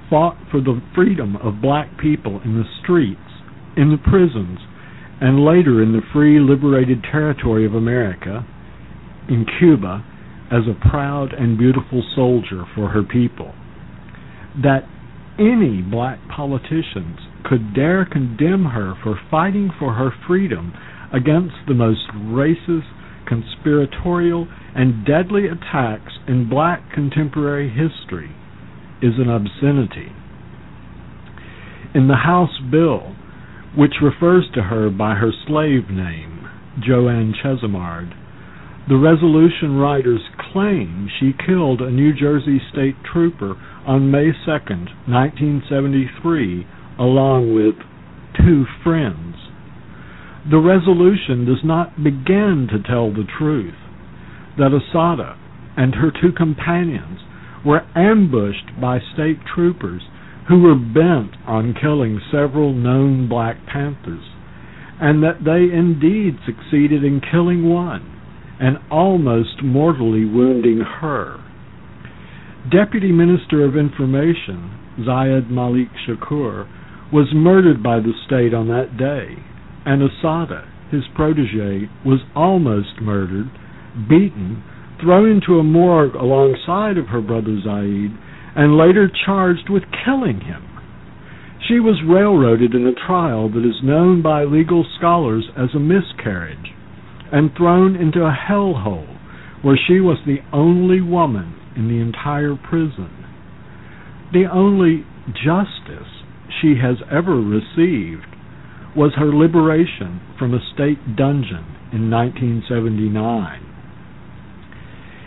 [SPEAKER 23] fought for the freedom of black people in the streets, in the prisons, and later in the free liberated territory of America, in Cuba, as a proud and beautiful soldier for her people. That any black politicians could dare condemn her for fighting for her freedom against the most racist, conspiratorial, and deadly attacks in black contemporary history is an obscenity. In the House bill, which refers to her by her slave name, Joanne Chesimard, the resolution writers claim she killed a New Jersey state trooper on May 2, 1973, along with two friends. The resolution does not begin to tell the truth that Assata and her two companions were ambushed by state troopers who were bent on killing several known Black Panthers, and that they indeed succeeded in killing one and almost mortally wounding her. Deputy Minister of Information Zayd Malik Shakur was murdered by the state on that day, and Assata, his protege, was almost murdered, beaten, thrown into a morgue alongside of her brother Zayd, and later charged with killing him. She was railroaded in a trial that is known by legal scholars as a miscarriage, and thrown into a hellhole where she was the only woman in the entire prison. The only justice she has ever received was her liberation from a state dungeon in 1979.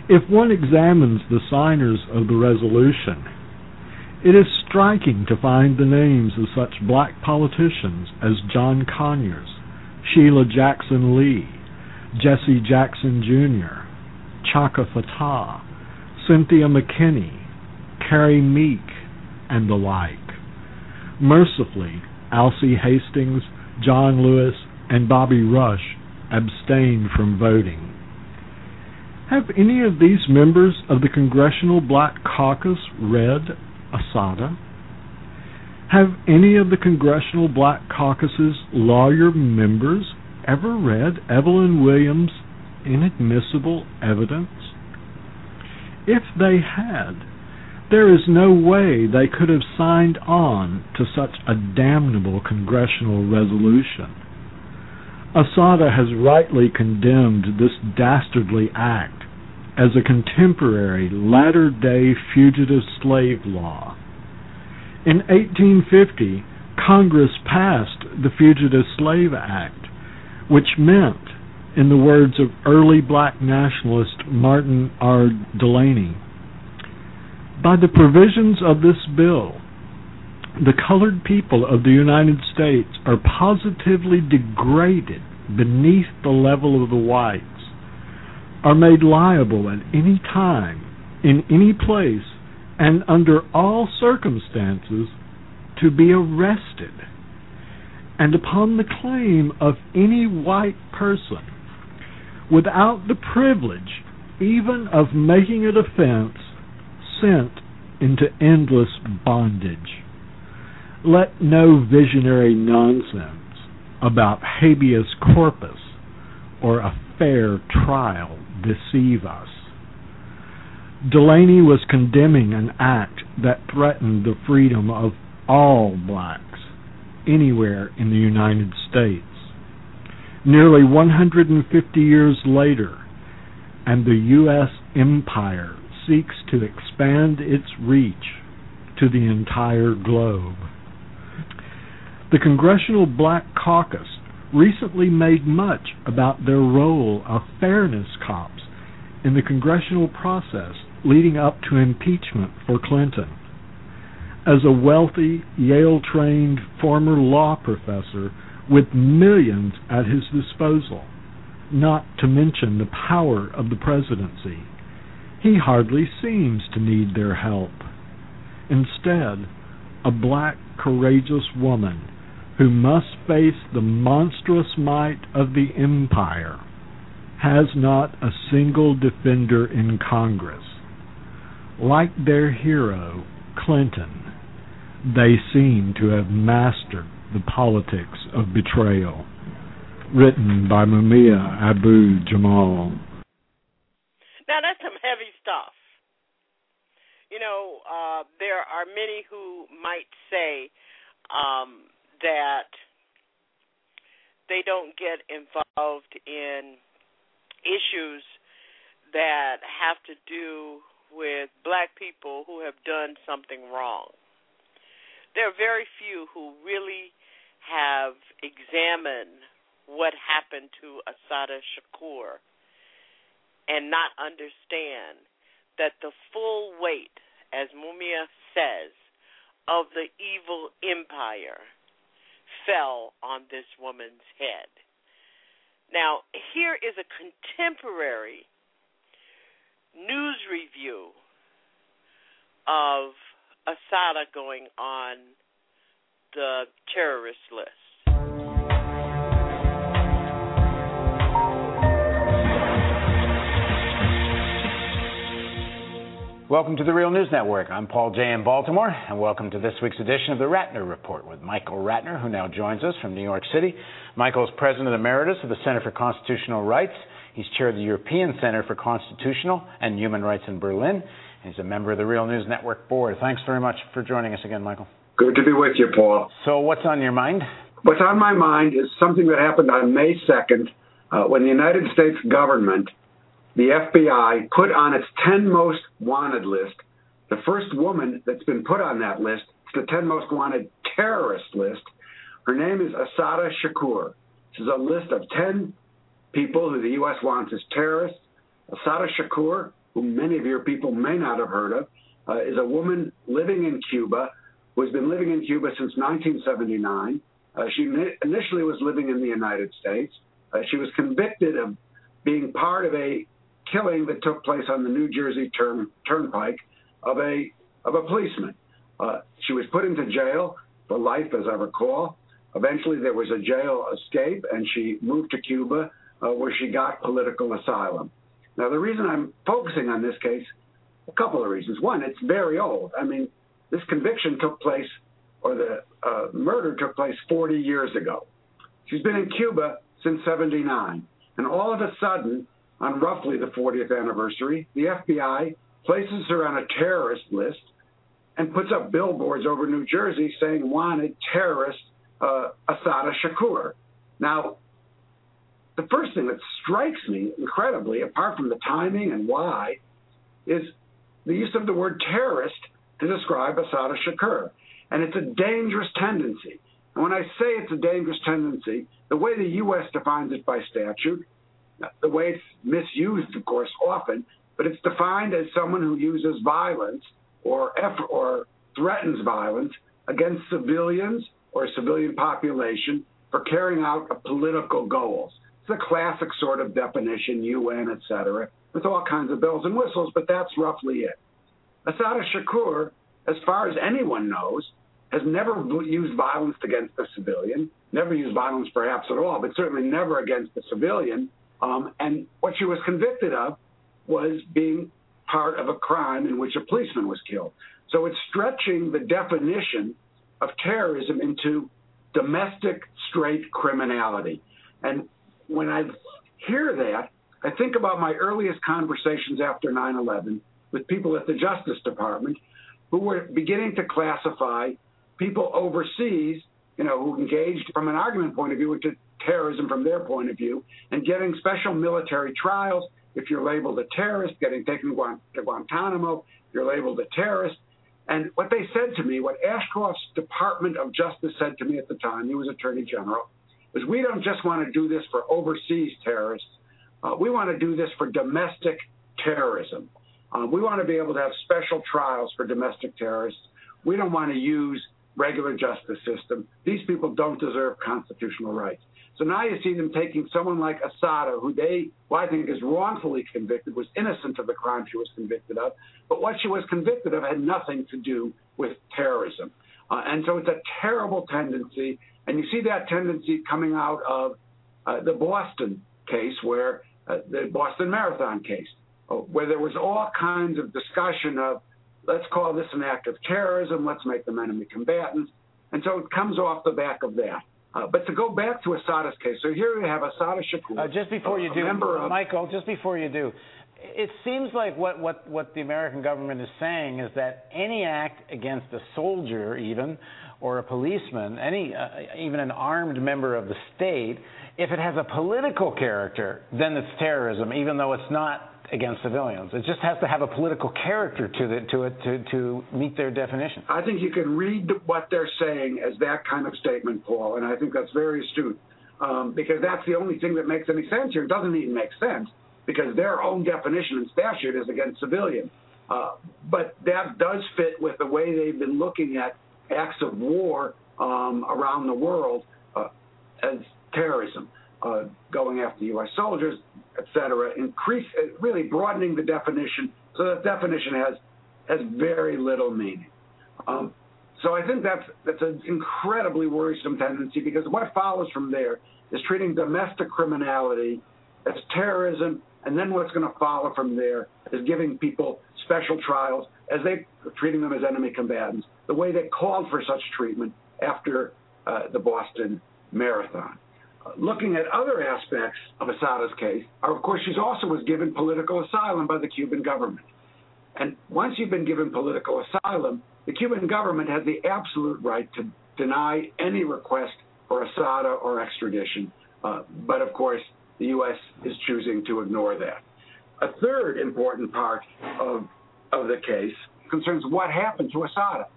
[SPEAKER 23] If one examines the signers of the resolution, it is striking to find the names of such black politicians as John Conyers, Sheila Jackson Lee, Jesse Jackson Jr., Chaka Fattah, Cynthia McKinney, Carrie Meek, and the like. Mercifully, Alcee Hastings, John Lewis, and Bobby Rush abstained from voting. Have any of these members of the Congressional Black Caucus read Assata? Have any of the Congressional Black Caucus's lawyer members ever read Evelyn Williams' inadmissible evidence? If they had, there is no way they could have signed on to such a damnable congressional resolution. Assata has rightly condemned this dastardly act as a contemporary latter day fugitive slave law. In 1850, Congress passed the Fugitive Slave Act, which meant, in the words of early black nationalist Martin R. Delany, by the provisions of this bill, the colored people of the United States are positively degraded beneath the level of the whites, are made liable at any time, in any place, and under all circumstances to be arrested. And upon the claim of any white person, without the privilege even of making a defense, sent into endless bondage. Let no visionary nonsense about habeas corpus or a fair trial deceive us. Delany was condemning an act that threatened the freedom of all blacks anywhere in the United States. Nearly 150 years later, and the U.S. empire seeks to expand its reach to the entire globe. The Congressional Black Caucus recently made much about their role of fairness cops in the congressional process leading up to impeachment for Clinton. As a wealthy, Yale trained former law professor with millions at his disposal, not to mention the power of the presidency, he hardly seems to need their help. Instead, a black, courageous woman who must face the monstrous might of the empire has not a single defender in Congress. Like their hero, Clinton, they seem to have mastered the politics of betrayal. Written by Mumia Abu Jamal.
[SPEAKER 10] Now that's some heavy stuff. You know, uh, there are many who might say um, that they don't get involved in issues that have to do with black people who have done something wrong. There are very few who really have examined what happened to Assata Shakur and not understand that the full weight, as Mumia says, of the evil empire fell on this woman's head. Now, here is a contemporary news review of Assata going on the terrorist list.
[SPEAKER 24] Welcome to the Real News Network. I'm Paul Jay in Baltimore, and welcome to this week's edition of the Ratner Report with Michael Ratner, who now joins us from New York City. Michael is President Emeritus of the Center for Constitutional Rights. He's chair of the European Center for Constitutional and Human Rights in Berlin. He's a member of the Real News Network board. Thanks very much for joining us again, Michael.
[SPEAKER 25] Good to be with you, Paul.
[SPEAKER 24] So, what's on your mind?
[SPEAKER 25] What's on my mind is something that happened on May 2nd uh, when the United States government the FBI put on its 10 most wanted list the first woman that's been put on that list. It's the 10 most wanted terrorist list. Her name is Assata Shakur. This is a list of 10 people who the U.S. wants as terrorists. Assata Shakur, who many of your people may not have heard of, uh, is a woman living in Cuba who has been living in Cuba since 1979. Uh, she initially was living in the United States. Uh, she was convicted of being part of a killing that took place on the New Jersey turn, Turnpike of a of a policeman. Uh, she was put into jail for life, as I recall. Eventually, there was a jail escape, and she moved to Cuba, uh, where she got political asylum. Now, the reason I'm focusing on this case, a couple of reasons. One, it's very old. I mean, this conviction took place, or the uh, murder took place 40 years ago. She's been in Cuba since 79. And all of a sudden, on roughly the 40th anniversary, the FBI places her on a terrorist list and puts up billboards over New Jersey saying wanted terrorist uh, Assata Shakur. Now, the first thing that strikes me incredibly, apart from the timing and why, is the use of the word terrorist to describe Assata Shakur. And it's a dangerous tendency. And when I say it's a dangerous tendency, the way the U.S. defines it by statute the way it's misused, of course, often, but it's defined as someone who uses violence or effort or threatens violence against civilians or civilian population for carrying out political goals. It's a classic sort of definition, UN, et cetera, with all kinds of bells and whistles, but that's roughly it. Assata Shakur, as far as anyone knows, has never used violence against a civilian, never used violence perhaps at all, but certainly never against a civilian. Um, and what she was convicted of was being part of a crime in which a policeman was killed. So it's stretching the definition of terrorism into domestic straight criminality. And when I hear that, I think about my earliest conversations after 9 11 with people at the Justice Department who were beginning to classify people overseas, you know, who engaged from an argument point of view into terrorism from their point of view, and getting special military trials if you're labeled a terrorist, getting taken to Guantanamo, you're labeled a terrorist. And what they said to me, what Ashcroft's Department of Justice said to me at the time, he was Attorney General, was we don't just want to do this for overseas terrorists, uh, we want to do this for domestic terrorism. Uh, we want to be able to have special trials for domestic terrorists. We don't want to use regular justice system. These people don't deserve constitutional rights. So now you see them taking someone like Assata, who they, well, I think, is wrongfully convicted, was innocent of the crime she was convicted of, but what she was convicted of had nothing to do with terrorism. Uh, and so it's a terrible tendency, and you see that tendency coming out of uh, the Boston case, where uh, the Boston Marathon case, uh, where there was all kinds of discussion of let's call this an act of terrorism, let's make them enemy combatants, and so it comes off the back of that. Uh, but to go back to Assata's case, so here we have Assata Shakur.
[SPEAKER 24] Uh, just before you do, Michael, just before you do, it seems like what, what, what the American government is saying is that any act against a soldier, even, or a policeman, any, uh, even an armed member of the state, if it has a political character, then it's terrorism, even though it's not against civilians. It just has to have a political character to, the, to it to, to meet their definition.
[SPEAKER 25] I think you can read what they're saying as that kind of statement, Paul, and I think that's very astute um, because that's the only thing that makes any sense here. It doesn't even make sense because their own definition and statute is against civilians. Uh, but that does fit with the way they've been looking at acts of war um, around the world uh, as terrorism, uh, going after U.S. soldiers, et cetera, increase, uh, really broadening the definition so that definition has has very little meaning. Um, so I think that's that's an incredibly worrisome tendency because what follows from there is treating domestic criminality as terrorism, and then what's going to follow from there is giving people special trials as they treating them as enemy combatants, the way they called for such treatment after uh, the Boston Marathon looking at other aspects of Assata's case of course, she also was given political asylum by the Cuban government. And once you've been given political asylum, the Cuban government has the absolute right to deny any request for asada or extradition. Uh, but of course, the U.S. is choosing to ignore that. A third important part of, of the case concerns what happened to Assata.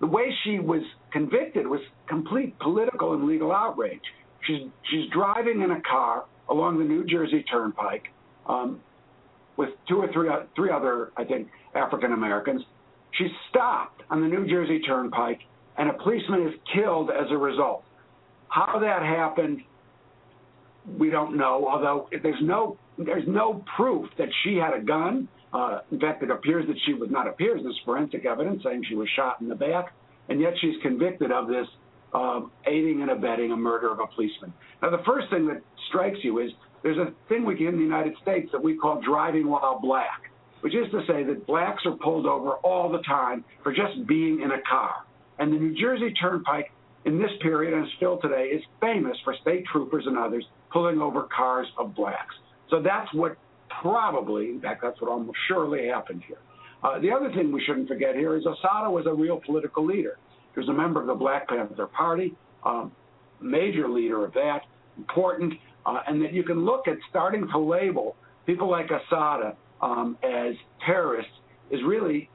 [SPEAKER 25] The way she was convicted was complete political and legal outrage. She's she's driving in a car along the New Jersey Turnpike um, with two or three three other I think African Americans. She's stopped on the New Jersey Turnpike, and a policeman is killed as a result. How that happened, we don't know. Although there's no there's no proof that she had a gun. Uh, in fact, it appears that she was not appears. There's forensic evidence saying she was shot in the back, and yet she's convicted of this um, aiding and abetting a murder of a policeman. Now, the first thing that strikes you is there's a thing we get in the United States that we call driving while black, which is to say that blacks are pulled over all the time for just being in a car. And the New Jersey Turnpike in this period and still today is famous for state troopers and others pulling over cars of blacks. So that's what probably, in fact, that's what almost surely happened here. Uh, the other thing we shouldn't forget here is Assata was a real political leader. He was a member of the Black Panther Party, um, major leader of that, important, uh, and that you can look at starting to label people like Assata um, as terrorists is really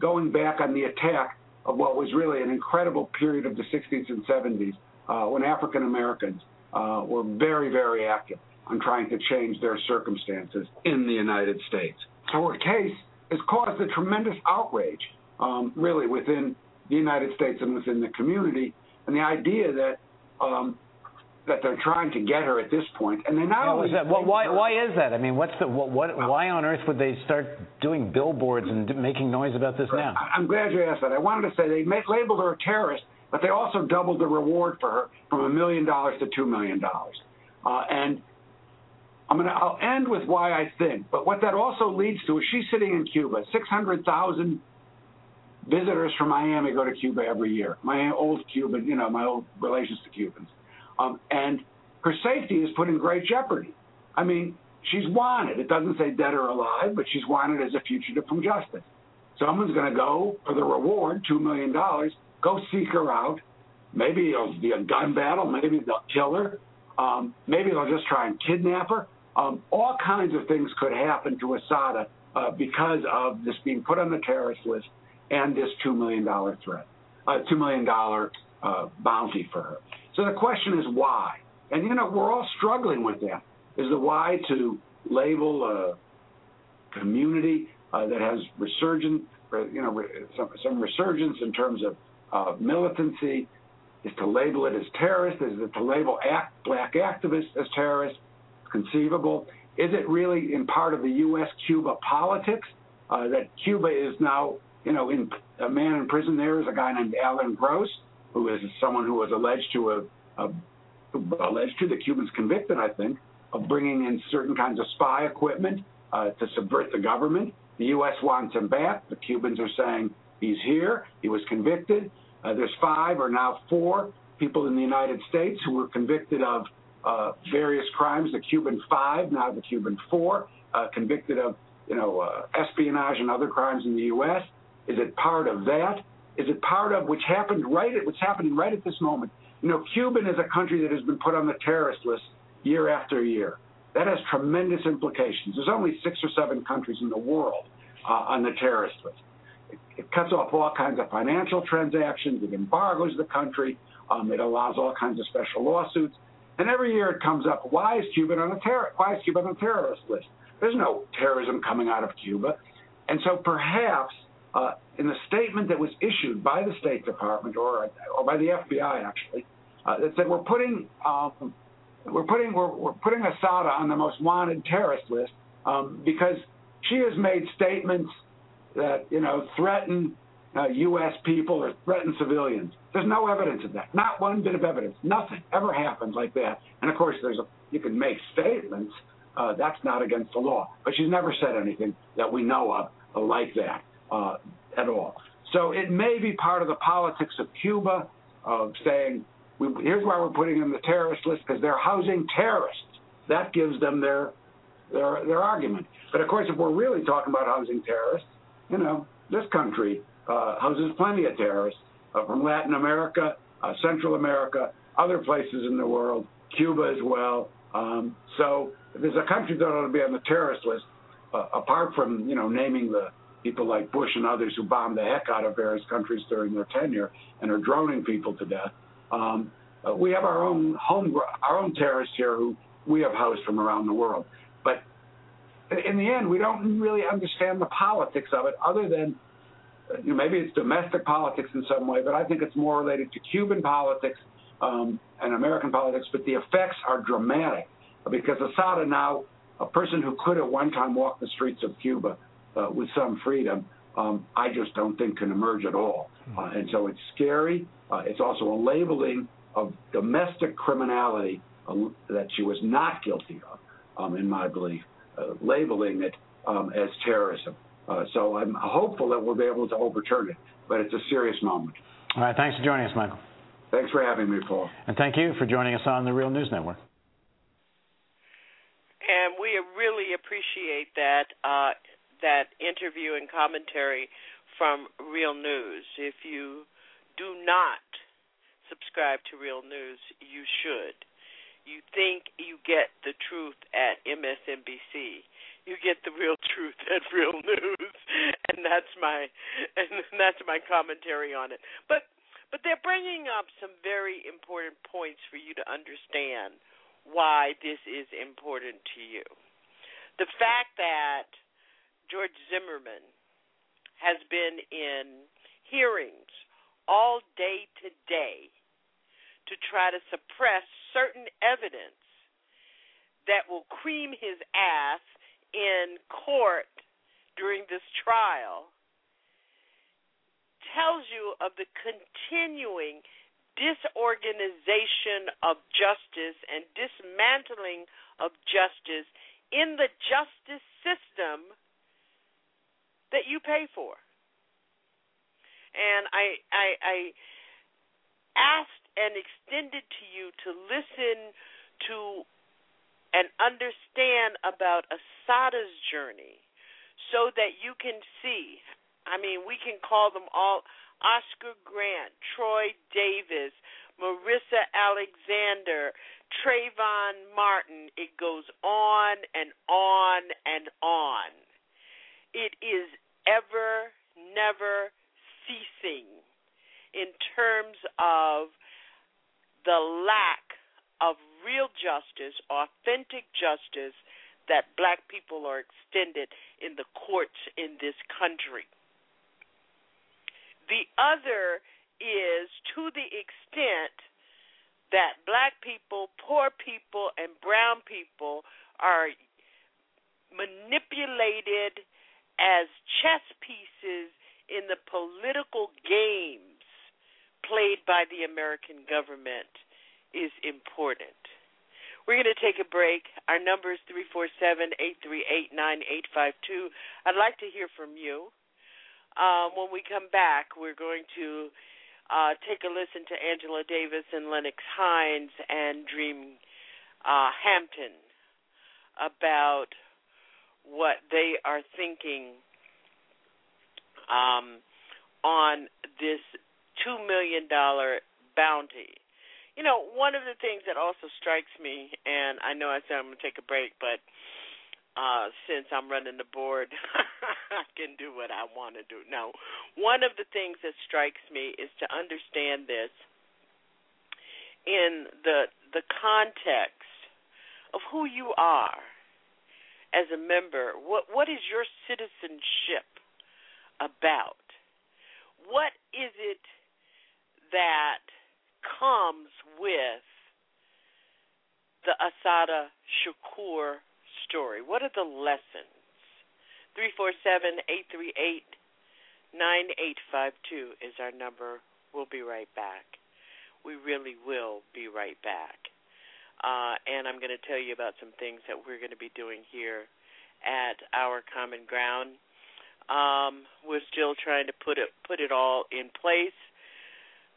[SPEAKER 25] going back on the attack of what was really an incredible period of the 60s and 70s uh, when African Americans uh, were very, very active on trying to change their circumstances in the United States. So her case has caused a tremendous outrage, um, really, within the United States and within the community. And the idea that um, that they're trying to get her at this point, and they not
[SPEAKER 24] yeah,
[SPEAKER 25] only
[SPEAKER 24] that, well, why why is that? I mean, what's the what, what why on earth would they start doing billboards and making noise about this now?
[SPEAKER 25] I'm glad you asked that. I wanted to say they made, labeled her a terrorist, but they also doubled the reward for her from a million dollars to two million dollars. Uh, and I'm gonna I'll end with why I think, but what that also leads to is she's sitting in Cuba, six hundred thousand visitors from Miami go to Cuba every year. My old Cuban, you know, my old relations to Cubans, um, and her safety is put in great jeopardy. I mean, she's wanted. It doesn't say dead or alive, but she's wanted as a fugitive from justice. Someone's going to go for the reward, two million dollars, go seek her out. Maybe it'll be a gun battle. Maybe they'll kill her. Um, maybe they'll just try and kidnap her. Um, all kinds of things could happen to Assata uh, because of this being put on the terrorist list and this $2 million threat, uh, $2 million uh, bounty for her. So the question is why? And, you know, we're all struggling with that. Is the why to label a community uh, that has resurgent, you know, some, some resurgence in terms of uh, militancy? Is to label it as terrorist? Is it to label act, black activists as terrorists? Conceivable. Is it really in part of the U.S.-Cuba politics uh, that Cuba is now you know, in, a man in prison there is a guy named Alan Gross, who is someone who was alleged to have, uh, alleged to the Cubans convicted, I think, of bringing in certain kinds of spy equipment uh, to subvert the government. The U.S. wants him back. The Cubans are saying he's here. He was convicted. Uh, there's five or now four people in the United States who were convicted of uh, various crimes. The Cuban five, now the Cuban four, uh, convicted of you know uh, espionage and other crimes in the U.S. Is it part of that? Is it part of which happened right at what's happening right at this moment? You know, Cuba is a country that has been put on the terrorist list year after year. That has tremendous implications. There's only six or seven countries in the world uh, on the terrorist list. It, it, cuts off all kinds of financial transactions. It embargoes the country. Um, it allows all kinds of special lawsuits. And every year it comes up, why is Cuba on a terror? Why is Cuba on a terrorist list? There's no terrorism coming out of Cuba. And so perhaps uh, in the statement that was issued by the State Department or or by the FBI actually, uh, that said we're putting um, we're putting we're, we're putting Assata on the most wanted terrorist list um, because she has made statements that you know threaten uh, U.S. people or threaten civilians. There's no evidence of that. Not one bit of evidence. Nothing ever happened like that. And of course, there's a you can make statements. Uh, that's not against the law. But she's never said anything that we know of like that uh, at all. So it may be part of the politics of Cuba of saying, we, here's why we're putting on the terrorist list because they're housing terrorists. That gives them their, their their argument. But of course, if we're really talking about housing terrorists, you know, this country uh, houses plenty of terrorists uh, from Latin America, uh, Central America, other places in the world, Cuba as well. Um, so if there's a country that ought to be on the terrorist list, uh, apart from you know naming the people like Bush and others who bombed the heck out of various countries during their tenure and are droning people to death. Um, uh, we have our own home, our own terrorists here who we have housed from around the world. But in the end, we don't really understand the politics of it, other than uh, you know, maybe it's domestic politics in some way. But I think it's more related to Cuban politics um, and American politics. But the effects are dramatic because Assata now, a person who could at one time walk the streets of Cuba, uh, with some freedom, um, I just don't think can emerge at all. Hmm. Uh, and so it's scary. Uh, it's also a labeling of domestic criminality uh, that she was not guilty of, um, in my belief, uh, labeling it um, as terrorism. Uh, so I'm hopeful that we'll be able to overturn it, but it's a serious moment.
[SPEAKER 24] All right. Thanks for joining us, Michael.
[SPEAKER 25] Thanks for having me, Paul.
[SPEAKER 24] And thank you for joining us on the Real News Network.
[SPEAKER 10] And we really appreciate that that interview and commentary from Real News. If you do not subscribe to Real News, you should. You think you get the truth at MSNBC. You get the real truth at Real News, and that's my and that's my commentary on it. But but they're bringing up some very important points for you to understand why this is important to you. The fact that George Zimmerman has been in hearings all day today to try to suppress certain evidence that will cream his ass in court during this trial tells you of the continuing disorganization of justice and dismantling of justice in the justice system that you pay for. And I I, I asked and extended to you to listen to and understand about Assata's journey so that you can see. I mean, we can call them all Oscar Grant, Troy Davis, Marissa Alexander, Trayvon Martin. It goes on and on and on. It is ever, never ceasing in terms of the lack of real justice, authentic justice that black people are extended in the courts in this country. The other is to the extent that black people, poor people, and brown people are manipulated as chess pieces in the political games played by the American government is important. We're going to take a break. Our number is 347 838 9852. I'd like to hear from you. Um, when we come back, we're going to uh, take a listen to Angela Davis and Lennox Hinds and Dream uh, Hampton about what they are thinking um, on this $2 million bounty you know, one of the things that also strikes me, and I know I said I'm going to take a break, but uh, since I'm running the board, I can do what I want to do. No, one of the things that strikes me is to understand this in the the context of who you are as a member. What what is your citizenship about? What is it that comes with the Assata Shakur story? What are the lessons? 347 838 9852 is our number. We'll be right back. We really will be right back. Uh, and I'm going to tell you about some things that we're going to be doing here at our common ground. Um, we're still trying to put it put it all in place,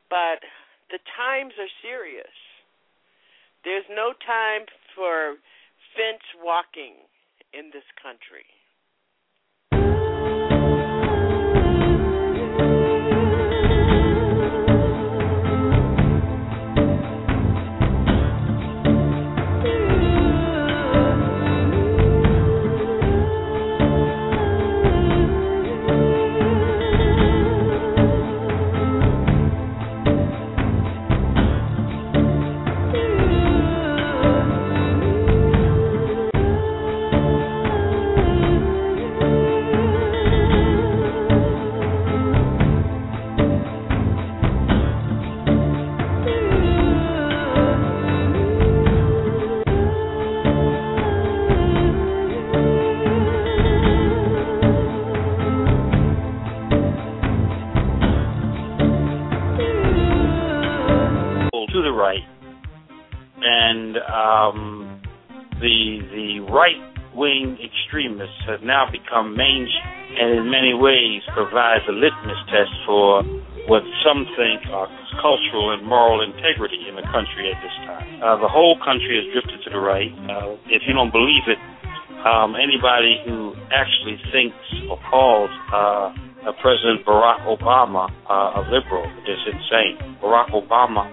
[SPEAKER 10] but the times are serious. There's no time for fence walking in this country.
[SPEAKER 16] Has now become mainstream and in many ways provides a litmus test for what some think are cultural and moral integrity in the country at this time. Uh, the whole country has drifted to the right. Uh, if you don't believe it, um, anybody who actually thinks or calls uh, President Barack Obama uh, a liberal is insane. Barack Obama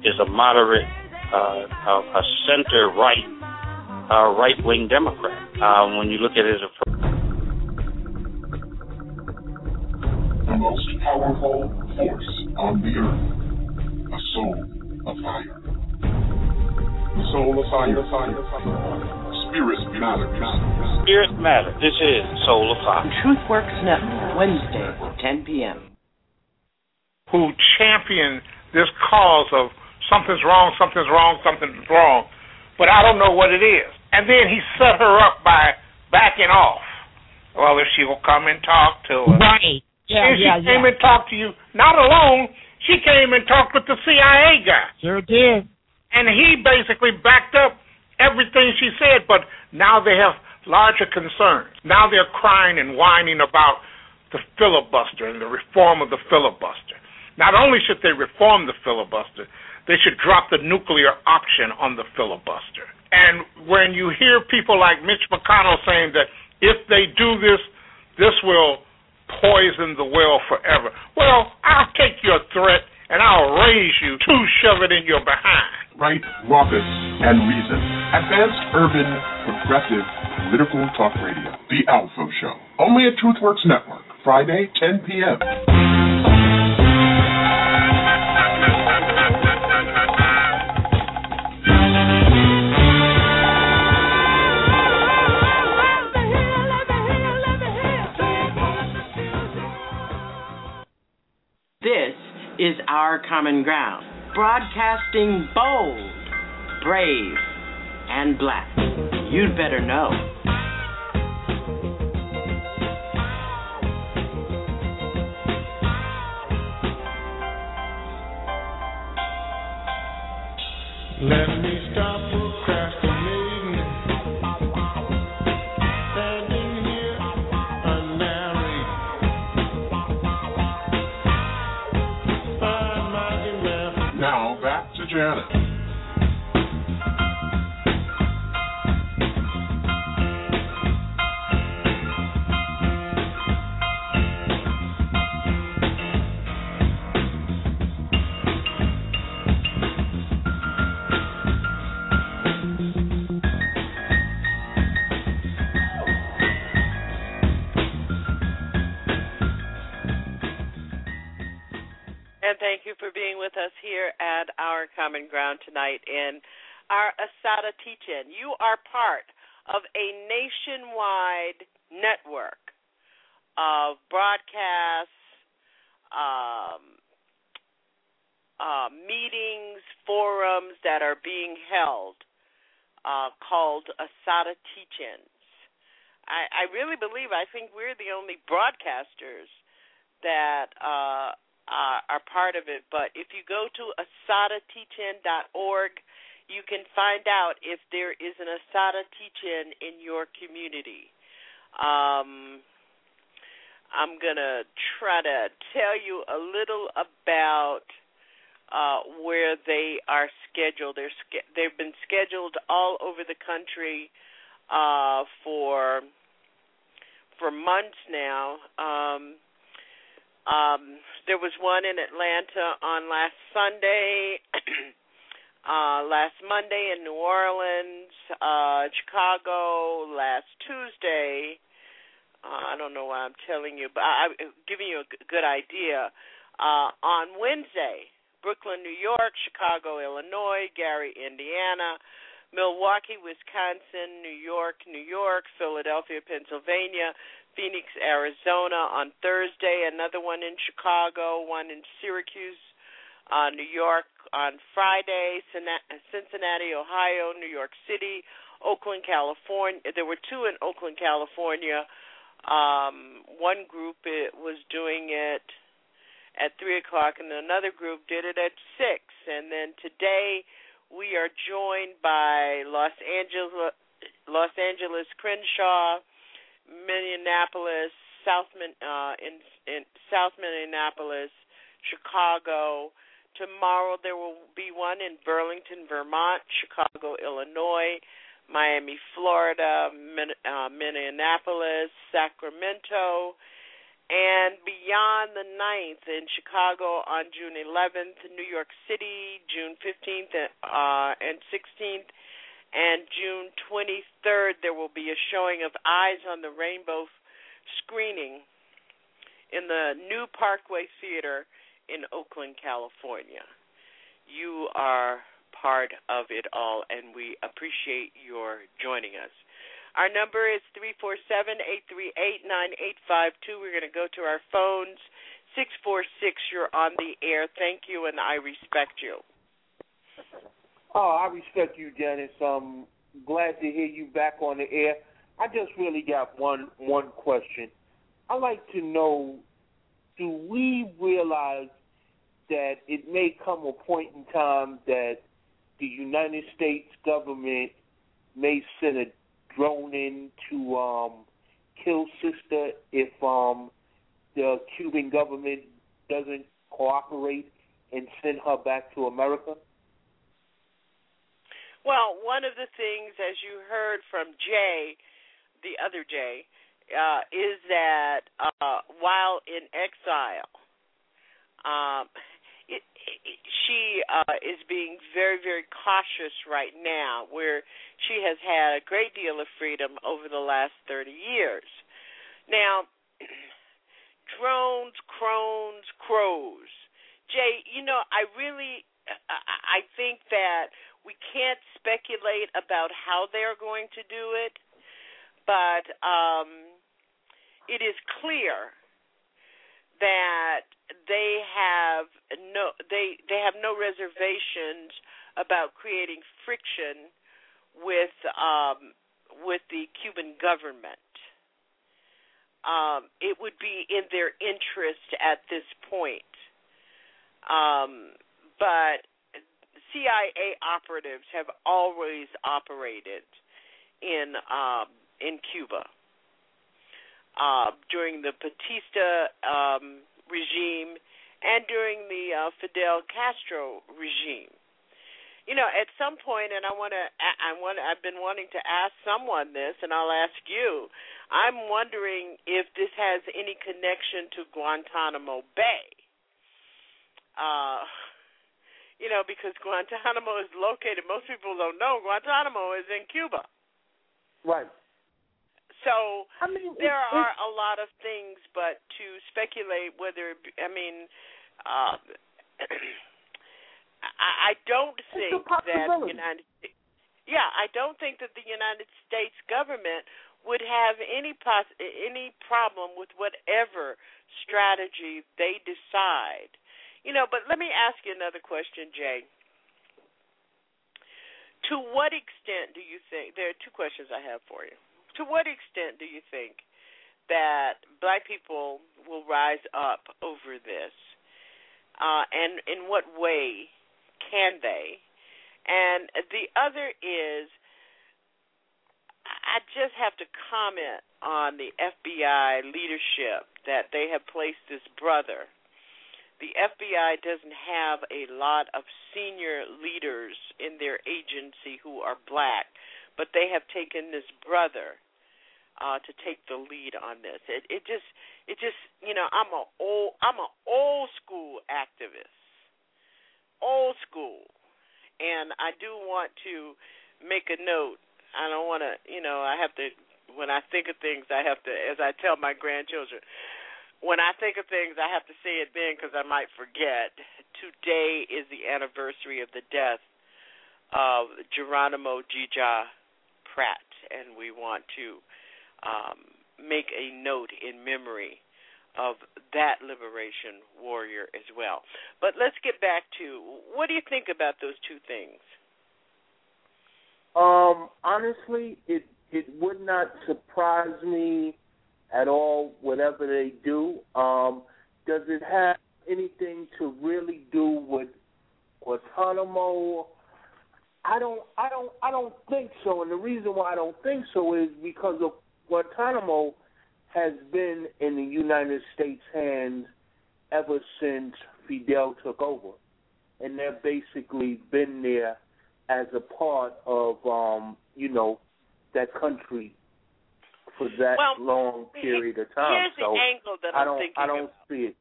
[SPEAKER 16] is a moderate, uh, a center right, uh, right wing Democrat. Um, when you look at it as a
[SPEAKER 14] the most powerful force on the earth, a soul of fire. The soul of fire, the fire, the fire. Spirit matter, matter.
[SPEAKER 16] Spirit matter. This is Soul of Fire.
[SPEAKER 9] TruthWorks Network, Wednesday, 10 p.m.
[SPEAKER 2] Who champion this cause of something's wrong, something's wrong, something's wrong, but I don't know what it is. And then he set her up by backing off. Well, if she will come and talk to us.
[SPEAKER 18] Right. Yeah,
[SPEAKER 2] and she
[SPEAKER 18] yeah,
[SPEAKER 2] came
[SPEAKER 18] yeah.
[SPEAKER 2] and talked to you. Not alone, she came and talked with the CIA guy.
[SPEAKER 18] Sure did.
[SPEAKER 2] And he basically backed up everything she said, but now they have larger concerns. Now they're crying and whining about the filibuster and the reform of the filibuster. Not only should they reform the filibuster, they should drop the nuclear option on the filibuster. And when you hear people like Mitch McConnell saying that if they do this, this will poison the well forever. Well, I'll take your threat and I'll raise you to shove it in your behind.
[SPEAKER 14] Right, raucous, and reason. Advanced urban, progressive, political talk radio. The Alpha Show. Only at TruthWorks Network. Friday, 10 p.m.
[SPEAKER 9] Common Ground, broadcasting bold, brave, and black. You'd better know.
[SPEAKER 10] Tonight in our Assata teach-in. You are part of a nationwide network of broadcasts, um, uh, meetings, forums that are being held uh, called Assata Teach-ins. I, I really believe, I think we're the only broadcasters that uh, uh, are part of it. But if you go to assatateachin.org, you can find out if there is an Assata teach-in in your community. Um, I'm gonna try to tell you a little about uh, where they are scheduled. They're they've been scheduled all over the country uh, for for months now. Um, um, there was one in Atlanta on last Sunday, uh, last Monday in New Orleans, uh, Chicago last Tuesday. Uh, I don't know why I'm telling you, but I'm giving you a g- good idea. Uh, on Wednesday, Brooklyn, New York, Chicago, Illinois, Gary, Indiana, Milwaukee, Wisconsin, New York, New York, Philadelphia, Pennsylvania, Phoenix, Arizona on Thursday, another one in Chicago, one in Syracuse, uh, New York on Friday, Cincinnati, Ohio, New York City, Oakland, California. There were two in Oakland, California. Um, one group it was doing it at three o'clock, and another group did it at six. And then today we are joined by Los Angeles, Los Angeles Crenshaw, Minneapolis, South uh, in in South Minneapolis, Chicago. Tomorrow there will be one in Burlington, Vermont, Chicago, Illinois, Miami, Florida, Min, uh, Minneapolis, Sacramento, and beyond the 9th in Chicago on June 11th, New York City, June 15th uh, and 16th, and June 23rd, there will be a showing of Eyes on the Rainbow screening in the new Parkway Theater in Oakland, California. You are part of it all, and we appreciate your joining us. Our number is three four seven eight three eight nine eight five two. We're going to go to our phones. 646, you're on the air. Thank you, and I respect you.
[SPEAKER 26] Oh, I respect you, Janice. I'm glad to hear you back on the air. I just really got one one question. I'd like to know do we realize that it may come a point in time that the United States government may send a drone in to um, kill sister if um, the Cuban government doesn't cooperate and send her back to America?
[SPEAKER 10] Well, one of the things, as you heard from Jay, the other Jay, uh, is that uh, while in exile, um, it, it, she uh, is being very, very cautious right now, where she has had a great deal of freedom over the last 30 years. Now, drones, crones, crows. Jay, you know, I really, I think that we can't speculate about how they're going to do it, but um, it is clear that they have no they they have no reservations about creating friction with um, with the Cuban government um, it would be in their interest at this point. Um, but CIA operatives have always operated in um, in Cuba uh, during the Batista um, regime and during the uh, Fidel Castro regime you know, at some point, and I want to, I want, I've been wanting to ask someone this, and I'll ask you. I'm wondering if this has any connection to Guantanamo Bay. Uh, you know, because Guantanamo is located. Most people don't know Guantanamo is in Cuba.
[SPEAKER 26] Right.
[SPEAKER 10] So
[SPEAKER 26] I mean,
[SPEAKER 10] there
[SPEAKER 26] it's,
[SPEAKER 10] are
[SPEAKER 26] it's,
[SPEAKER 10] a lot of things, but to speculate whether I mean. Uh, I, I don't think that the United yeah, I don't think that the United States government would have any pos- any problem with whatever strategy they decide. You know, but let me ask you another question, Jay. To what extent do you think there are two questions I have for you. To what extent do you think that black people will rise up over this? Uh, and in what way can they? And the other is, I just have to comment on the FBI leadership that they have placed this brother. The FBI doesn't have a lot of senior leaders in their agency who are black, but they have taken this brother uh, to take the lead on this. It, it just, it just, you know, I'm a old, I'm an old school activist old school. And I do want to make a note. I don't want to, you know, I have to, when I think of things, I have to, as I tell my grandchildren, when I think of things, I have to say it then because I might forget. Today is the anniversary of the death of Geronimo ji-Jaga Pratt, and we want to um, make a note in memory of that liberation warrior as well. But let's get back to what do you think about those two things?
[SPEAKER 26] Um, honestly, it it would not surprise me at all whatever they do. Um, does it have anything to really do with Guantanamo? I don't I don't I don't think so and the reason why I don't think so is because of Guantanamo has been in the United States' hands ever since Fidel took over, and they've basically been there as a part of, um, you know, that country for that
[SPEAKER 10] well,
[SPEAKER 26] long period of time.
[SPEAKER 10] Here's
[SPEAKER 26] so
[SPEAKER 10] the angle that
[SPEAKER 26] I
[SPEAKER 10] I'm
[SPEAKER 26] don't,
[SPEAKER 10] thinking
[SPEAKER 26] I don't
[SPEAKER 10] about.
[SPEAKER 26] see it.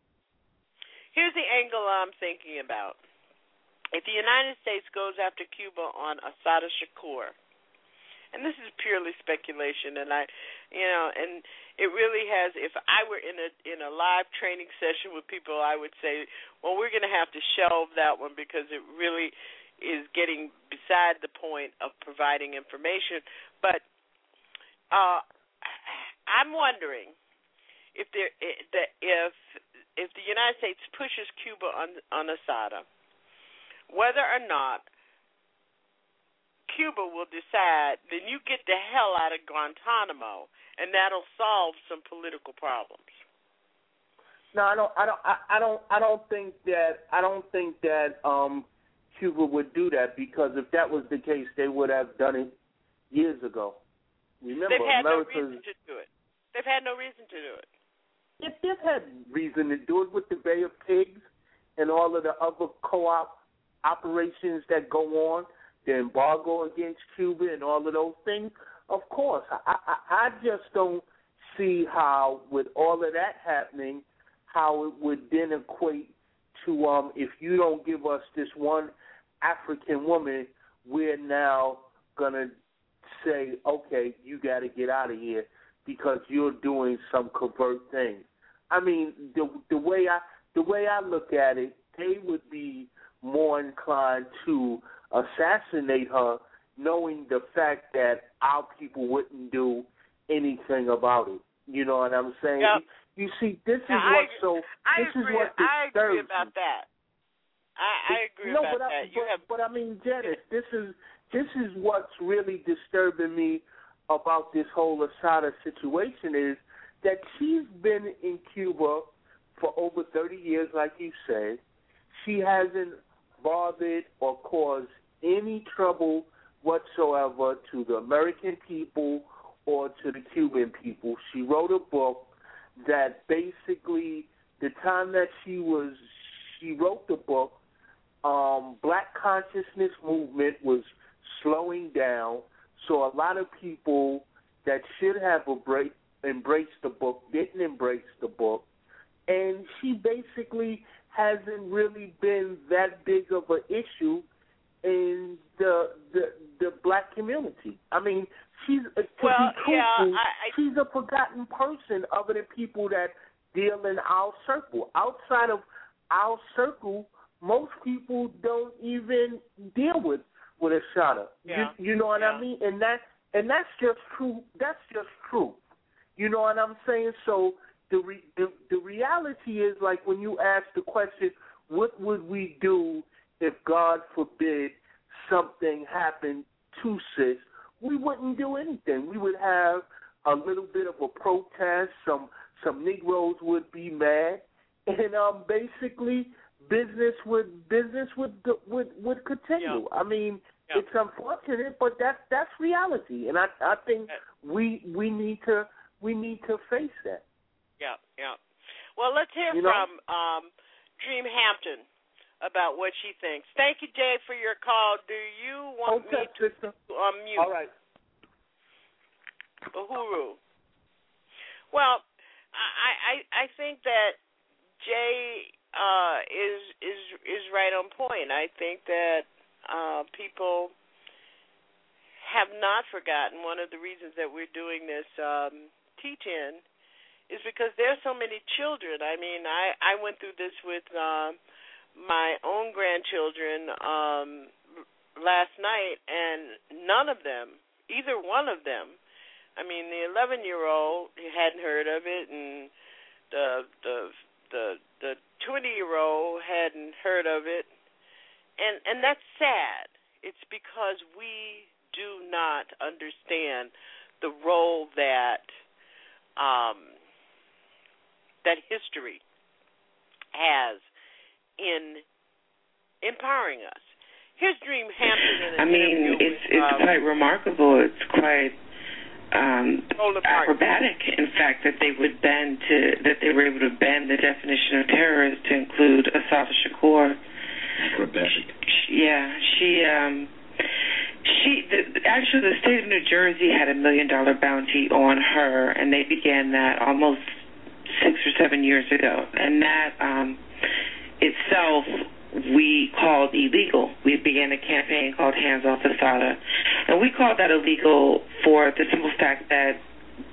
[SPEAKER 10] Here's the angle I'm thinking about. If the United States goes after Cuba on Assata Shakur, and this is purely speculation, and I, you know, and it really has. If I were in a in a live training session with people, I would say, well, we're going to have to shelve that one because it really is getting beside the point of providing information. But uh, I'm wondering if there if if the United States pushes Cuba on on Assata, whether or not Cuba will decide, then you get the hell out of Guantanamo and that'll solve some political problems.
[SPEAKER 26] No, I don't. I don't. I, I don't. I don't think that. I don't think that um, Cuba would do that because if that was the case, they would have done it years ago. Remember,
[SPEAKER 10] they've had
[SPEAKER 26] America's,
[SPEAKER 10] no reason to do it. They've had no reason to do it.
[SPEAKER 26] if this had reason to do it with the Bay of Pigs and all of the other co-op operations that go on, the embargo against Cuba and all of those things, of course, I, I, I just don't see how, with all of that happening, how it would then equate to um, if you don't give us this one African woman, we're now gonna say, okay, you got to get out of here because you're doing some covert thing. I mean, the the way I the way I look at it, they would be more inclined to assassinate her, knowing the fact that our people wouldn't do anything about it. You know what I'm saying?
[SPEAKER 10] Yep.
[SPEAKER 26] You see, this is
[SPEAKER 10] Now,
[SPEAKER 26] what
[SPEAKER 10] I,
[SPEAKER 26] so
[SPEAKER 10] I
[SPEAKER 26] this
[SPEAKER 10] agree,
[SPEAKER 26] is what disturbs
[SPEAKER 10] I agree about that. I, I agree
[SPEAKER 26] no,
[SPEAKER 10] about
[SPEAKER 26] but I,
[SPEAKER 10] that. You
[SPEAKER 26] but,
[SPEAKER 10] have
[SPEAKER 26] but I mean, Janice, this is this is what's really disturbing me about this whole Assata situation is that she's been in Cuba for over 30 years, like you said. She hasn't bothered or caused any trouble whatsoever to the American people or to the Cuban people. She wrote a book that basically the time that she was she wrote the book, um, black consciousness movement was slowing down. So a lot of people that should have embraced, embraced the book didn't embrace the book. And she basically hasn't really been that big of an issue in the the the black community. I mean, she's to
[SPEAKER 10] Well,
[SPEAKER 26] be
[SPEAKER 10] yeah,
[SPEAKER 26] truthful,
[SPEAKER 10] I- I-
[SPEAKER 26] she's a forgotten person other than people that deal in our circle. Outside of our circle, most people don't even deal with with a shotter.
[SPEAKER 10] Yeah.
[SPEAKER 26] You, you know what I mean? And that and that's just true. That's just true. You know what I'm saying? So the re, the the reality is like when you ask the question, what would we do if God forbid something happened to sis? We wouldn't do anything. We would have a little bit of a protest. Some some Negroes would be mad, and um basically business would business would would would continue. I mean, it's unfortunate, but that's that's reality, and I I think we we need to we need to face that.
[SPEAKER 10] Yeah, yeah. Well, let's hear
[SPEAKER 26] You know?
[SPEAKER 10] from um, Dream Hampton about what she thinks. Thank you, Jay, for your call. Do you want
[SPEAKER 26] Okay,
[SPEAKER 10] me to
[SPEAKER 26] sister.
[SPEAKER 10] unmute?
[SPEAKER 26] All right.
[SPEAKER 10] Uhuru. Well, I I I think that Jay uh, is is is right on point. I think that uh, people have not forgotten. One of the reasons that we're doing this um, teach-in is because there's so many children. I mean, I I went through this with um, my own grandchildren um, last night, and none of them, either one of them. I mean, the 11 year old hadn't heard of it, and the the the the 20 year old hadn't heard of it, and and that's sad. It's because we do not understand the role that um, that history has in empowering us. Here's Dream Hampton in an
[SPEAKER 27] I mean, it's it's
[SPEAKER 10] um,
[SPEAKER 27] quite remarkable. It's quite um, acrobatic, in fact, that they would bend to that they were able to bend the definition of terrorist to include Assata Shakur.
[SPEAKER 28] Acrobatic.
[SPEAKER 27] Yeah, she um she the, actually the state of New Jersey had a million dollar bounty on her, and they began that almost six or seven years ago, and that um itself we called illegal. We began a campaign called Hands Off Assata, and we called that illegal for the simple fact that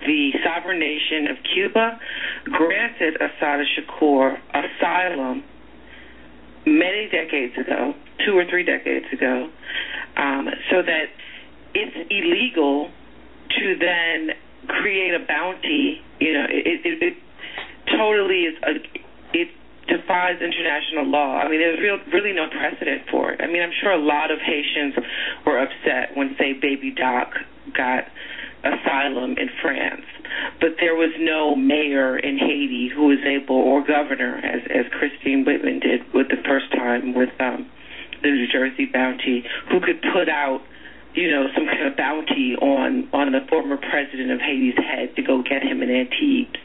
[SPEAKER 27] the sovereign nation of Cuba granted Assata Shakur asylum many decades ago, two or three decades ago, um, so that it's illegal to then create a bounty. You know, it, it, it totally is a, it defies international law. I mean, there's real, really no precedent for it. I mean, I'm sure a lot of Haitians were upset when, say, Baby Doc got asylum in France, but there was no mayor in Haiti who was able, or governor, as as Christine Whitman did with the first time with um, the New Jersey bounty, who could put out you know, some kind of bounty on on the former president of Haiti's head to go get him in Antibes.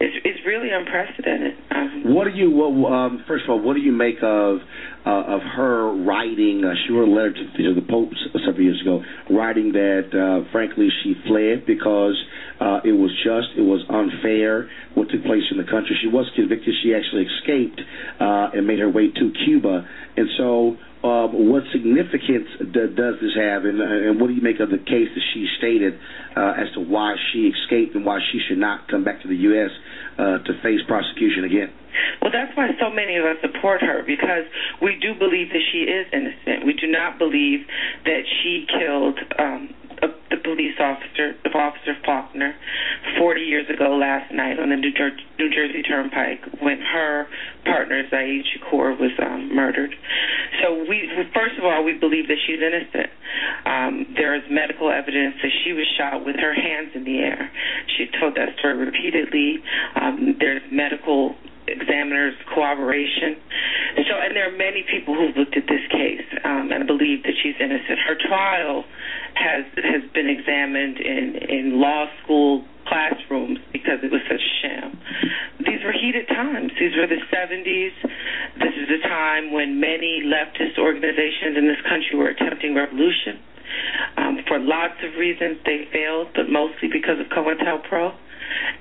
[SPEAKER 27] It's it's really unprecedented. Um,
[SPEAKER 29] what do you? What, um, first of all, what do you make of uh, of her writing? Uh, she wrote a letter to, to the Pope several years ago, writing that uh, frankly she fled because uh, it was just, it was unfair what took place in the country. She was convicted. She actually escaped uh, and made her way to Cuba, and so um, what significance d- does this have, and, and what do you make of the case that she stated uh, as to why she escaped and why she should not come back to the U.S. Uh, to face prosecution again?
[SPEAKER 27] Well, that's why so many of us support her because we do believe that she is innocent. We do not believe that she killed um, the police officer, the officer Foerster, 40 years ago last night on the New, Jer- New Jersey Turnpike when her partner Zayd Shakur was um, murdered. So we, first of all, we believe that she's innocent. Um, there is medical evidence that she was shot with her hands in the air. She told that story repeatedly. Um, there's medical examiner's corroboration. So, and there are many people who've looked at this case um, and believe that she's innocent. Her trial has has been examined in in law school classrooms because it was such a sham. These were heated times. These were the 70s. This is a time when many leftist organizations in this country were attempting revolution. Um, for lots of reasons, they failed, but mostly because of COINTELPRO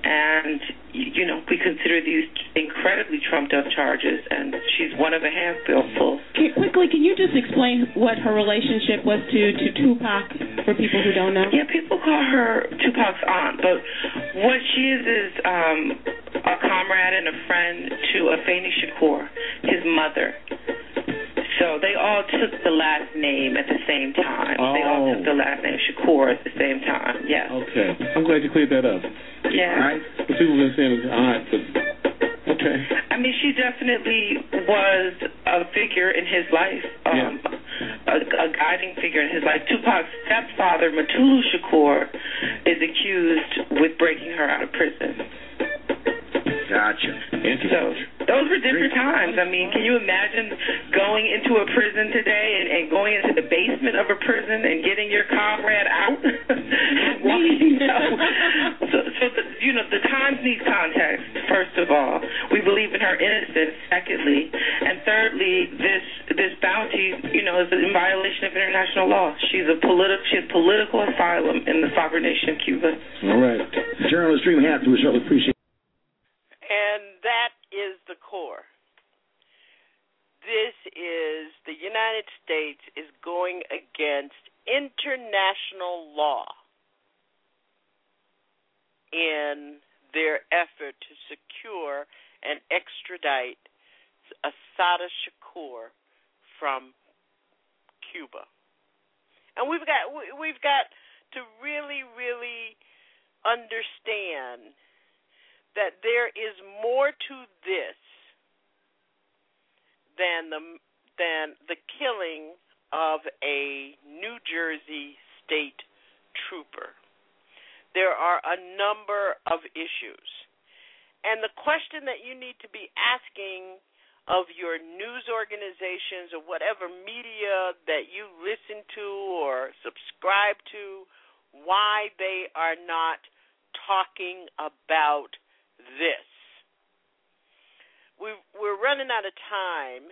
[SPEAKER 27] and you know we consider these incredibly trumped up charges, and she's one of a handful.
[SPEAKER 28] Can, quickly, can you just explain what her relationship was to to Tupac for people who don't know?
[SPEAKER 27] Yeah, people call her Tupac's aunt, but what she is is um, a comrade and a friend to Afeni Shakur, his mother. So they all took the last name at the same time.
[SPEAKER 30] Oh.
[SPEAKER 27] They all took the last name Shakur at the same time. Yes.
[SPEAKER 30] Okay. I'm glad you cleared that up.
[SPEAKER 27] Yeah.
[SPEAKER 30] Right? But people have been saying it's odd, but okay.
[SPEAKER 27] I mean, she definitely was a figure in his life, um, a, a guiding figure in his life. Tupac's stepfather, Mutulu Shakur, is accused with breaking her out of prison.
[SPEAKER 29] Gotcha.
[SPEAKER 27] So those were different times. I mean, can you imagine going into a prison today and, and going into the basement of a prison and getting your comrade out? you know? So, so the, you know, the times need context. First of all, we believe in her innocence. Secondly, and thirdly, this this bounty, you know, is in violation of international law. She's a political she has political asylum in the sovereign nation of Cuba.
[SPEAKER 29] All right. General, extremely happy. We certainly appreciate
[SPEAKER 10] And that is the core. This is the United States is going against international law in their effort to secure and extradite Assata Shakur from Cuba. And we've got we've got to really really understand that there is more to this than the than the killing of a New Jersey state trooper. There are a number of issues. And the question that you need to be asking of your news organizations or whatever media that you listen to or subscribe to, why they are not talking about this. We we're running out of time.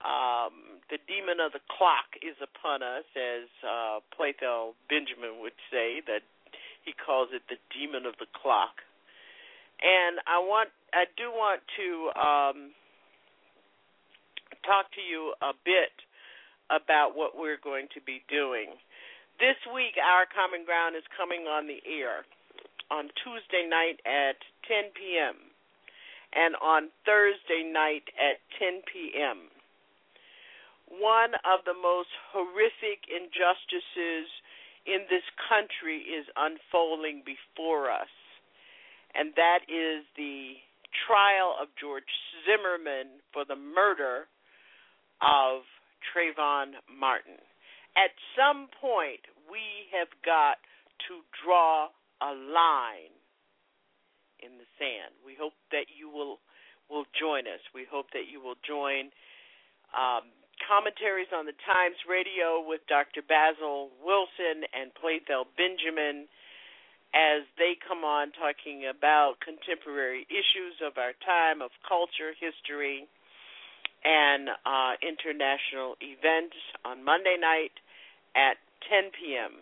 [SPEAKER 10] Um, the demon of the clock is upon us, as uh, Playthell Benjamin would say. That he calls it the demon of the clock. And I want, I do want to um, talk to you a bit about what we're going to be doing. This week, our common ground is coming on the air on Tuesday night at 10 p.m. and on Thursday night at 10 p.m. One of the most horrific injustices in this country is unfolding before us, and that is the trial of George Zimmerman for the murder of Trayvon Martin. At some point, we have got to draw a line in the sand. We hope that you will will join us. We hope that you will join um, commentaries on the Times Radio with Dr. Basil Wilson and Playthell Benjamin as they come on talking about contemporary issues of our time, of culture, history, and uh, international events on Monday night at 10 p.m.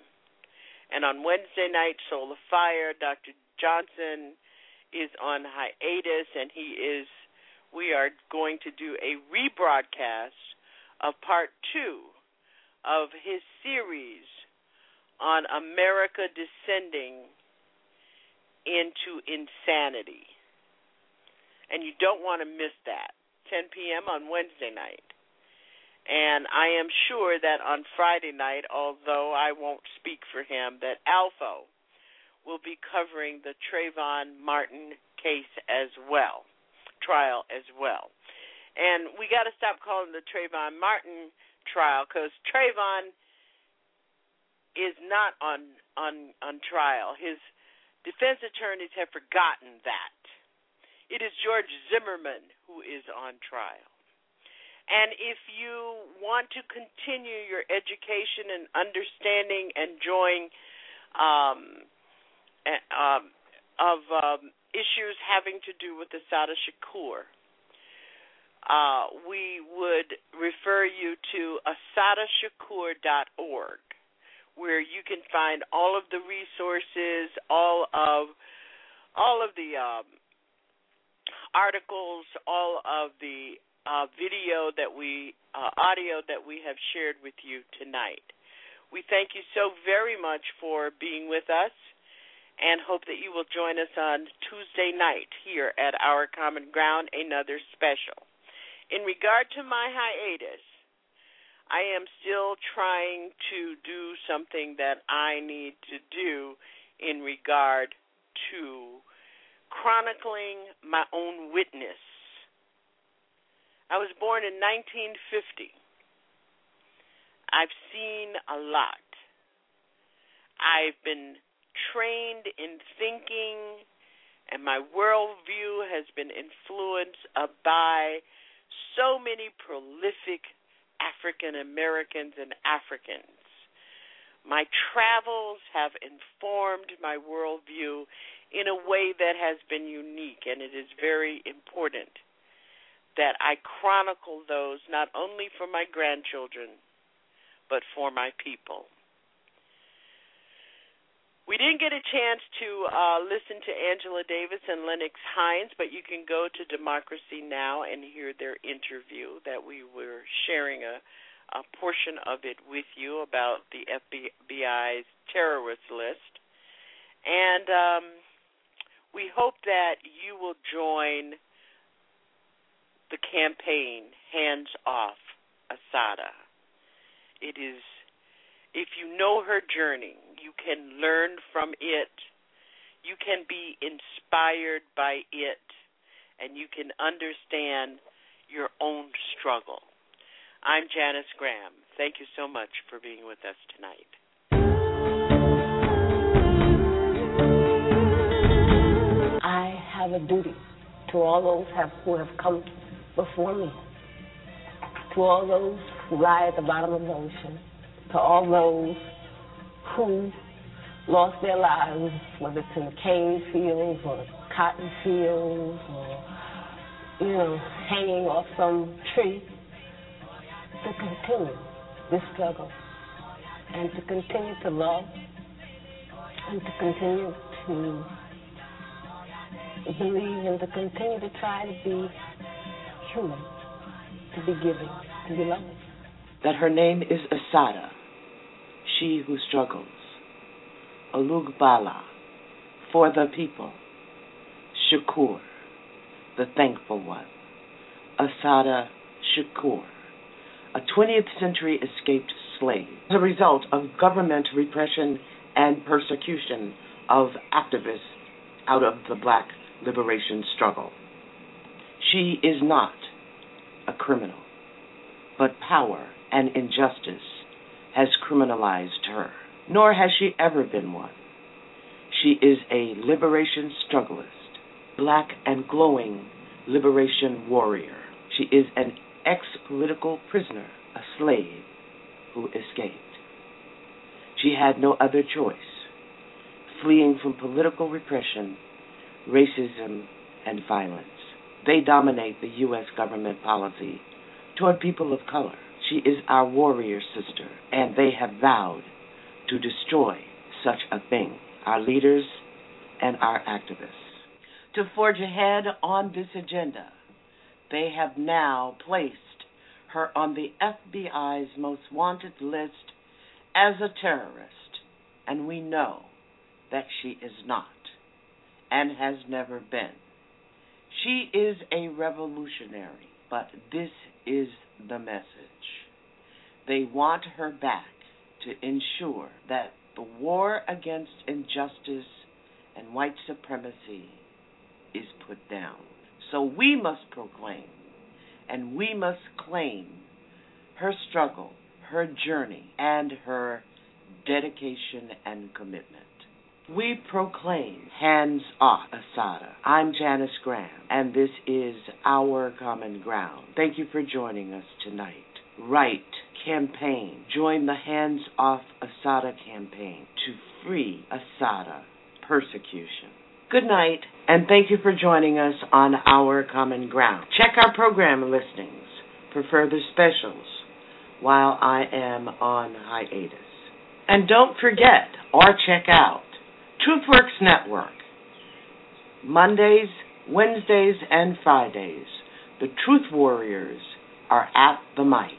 [SPEAKER 10] And on Wednesday night, Soul of Fire, Dr. Johnson is on hiatus, and he is. We are going to do a rebroadcast of part two of his series on America descending into insanity. And you don't want to miss that. 10 p.m. on Wednesday night. And I am sure that on Friday night, although I won't speak for him, that Alpha will be covering the Trayvon Martin case as well, trial as well. And we got to stop calling the Trayvon Martin trial because Trayvon is not on on on trial. His defense attorneys have forgotten that. It is George Zimmerman who is on trial. And if you want to continue your education and understanding, and enjoying um, um, of um, issues having to do with Assata Shakur, uh, we would refer you to assatashakur.org, where you can find all of the resources, all of all of the um, articles, all of the uh, video that we, uh, audio that we have shared with you tonight. We thank you so very much for being with us and hope that you will join us on Tuesday night here at Our Common Ground, another special. In regard to my hiatus, I am still trying to do something that I need to do in regard to chronicling my own witness. I was born in 1950. I've seen a lot. I've been trained in thinking, and my worldview has been influenced by so many prolific African Americans and Africans. My travels have informed my worldview in a way that has been unique, and it is very important that I chronicle those not only for my grandchildren, but for my people. We didn't get a chance to uh, listen to Angela Davis and Lennox Hinds, but you can go to Democracy Now! and hear their interview that we were sharing a, a portion of it with you about the FBI's terrorist list. And um, we hope that you will join the campaign Hands Off Assata. It is, if you know her journey, you can learn from it, you can be inspired by it, and you can understand your own struggle. I'm Janice Graham. Thank you so much for being with us tonight.
[SPEAKER 31] I have a duty to all those have, who have come before me, to all those who lie at the bottom of the ocean, to all those who lost their lives, whether it's in the cane fields or cotton fields or, you know, hanging off some tree, to continue this struggle and to continue to love and to continue to believe and to continue to try to be human, to be giving, to be loving.
[SPEAKER 9] That her name is Assata, she who struggles. Olugbala, for the people. Shakur, the thankful one. Assata Shakur, a 20th century escaped slave as a result of government repression and persecution of activists out of the black liberation struggle. She is not a criminal, but power and injustice has criminalized her, nor has she ever been one. She is a liberation strugglist, black and glowing liberation warrior. She is an ex political prisoner, a slave who escaped. She had no other choice. fleeing from political repression, racism, and violence. They dominate the U.S. government policy toward people of color. She is our warrior sister, and they have vowed to destroy such a thing, our leaders and our activists. To forge ahead on this agenda, they have now placed her on the FBI's most wanted list as a terrorist, and we know that she is not and has never been. She is a revolutionary, but this is the message. They want her back to ensure that the war against injustice and white supremacy is put down. So we must proclaim and we must claim her struggle, her journey, and her dedication and commitment. We proclaim hands off Assata. I'm Janice Graham, and this is Our Common Ground. Thank you for joining us tonight. Write, campaign, join the Hands Off Assata campaign to free Assata persecution. Good night, and thank you for joining us on Our Common Ground. Check our program listings for further specials while I am on hiatus. And don't forget or check out TruthWorks Network. Mondays, Wednesdays, and Fridays, the Truth Warriors are at the mic.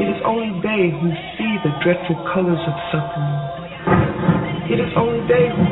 [SPEAKER 32] It is only they who see the dreadful colors of suffering. It is only they who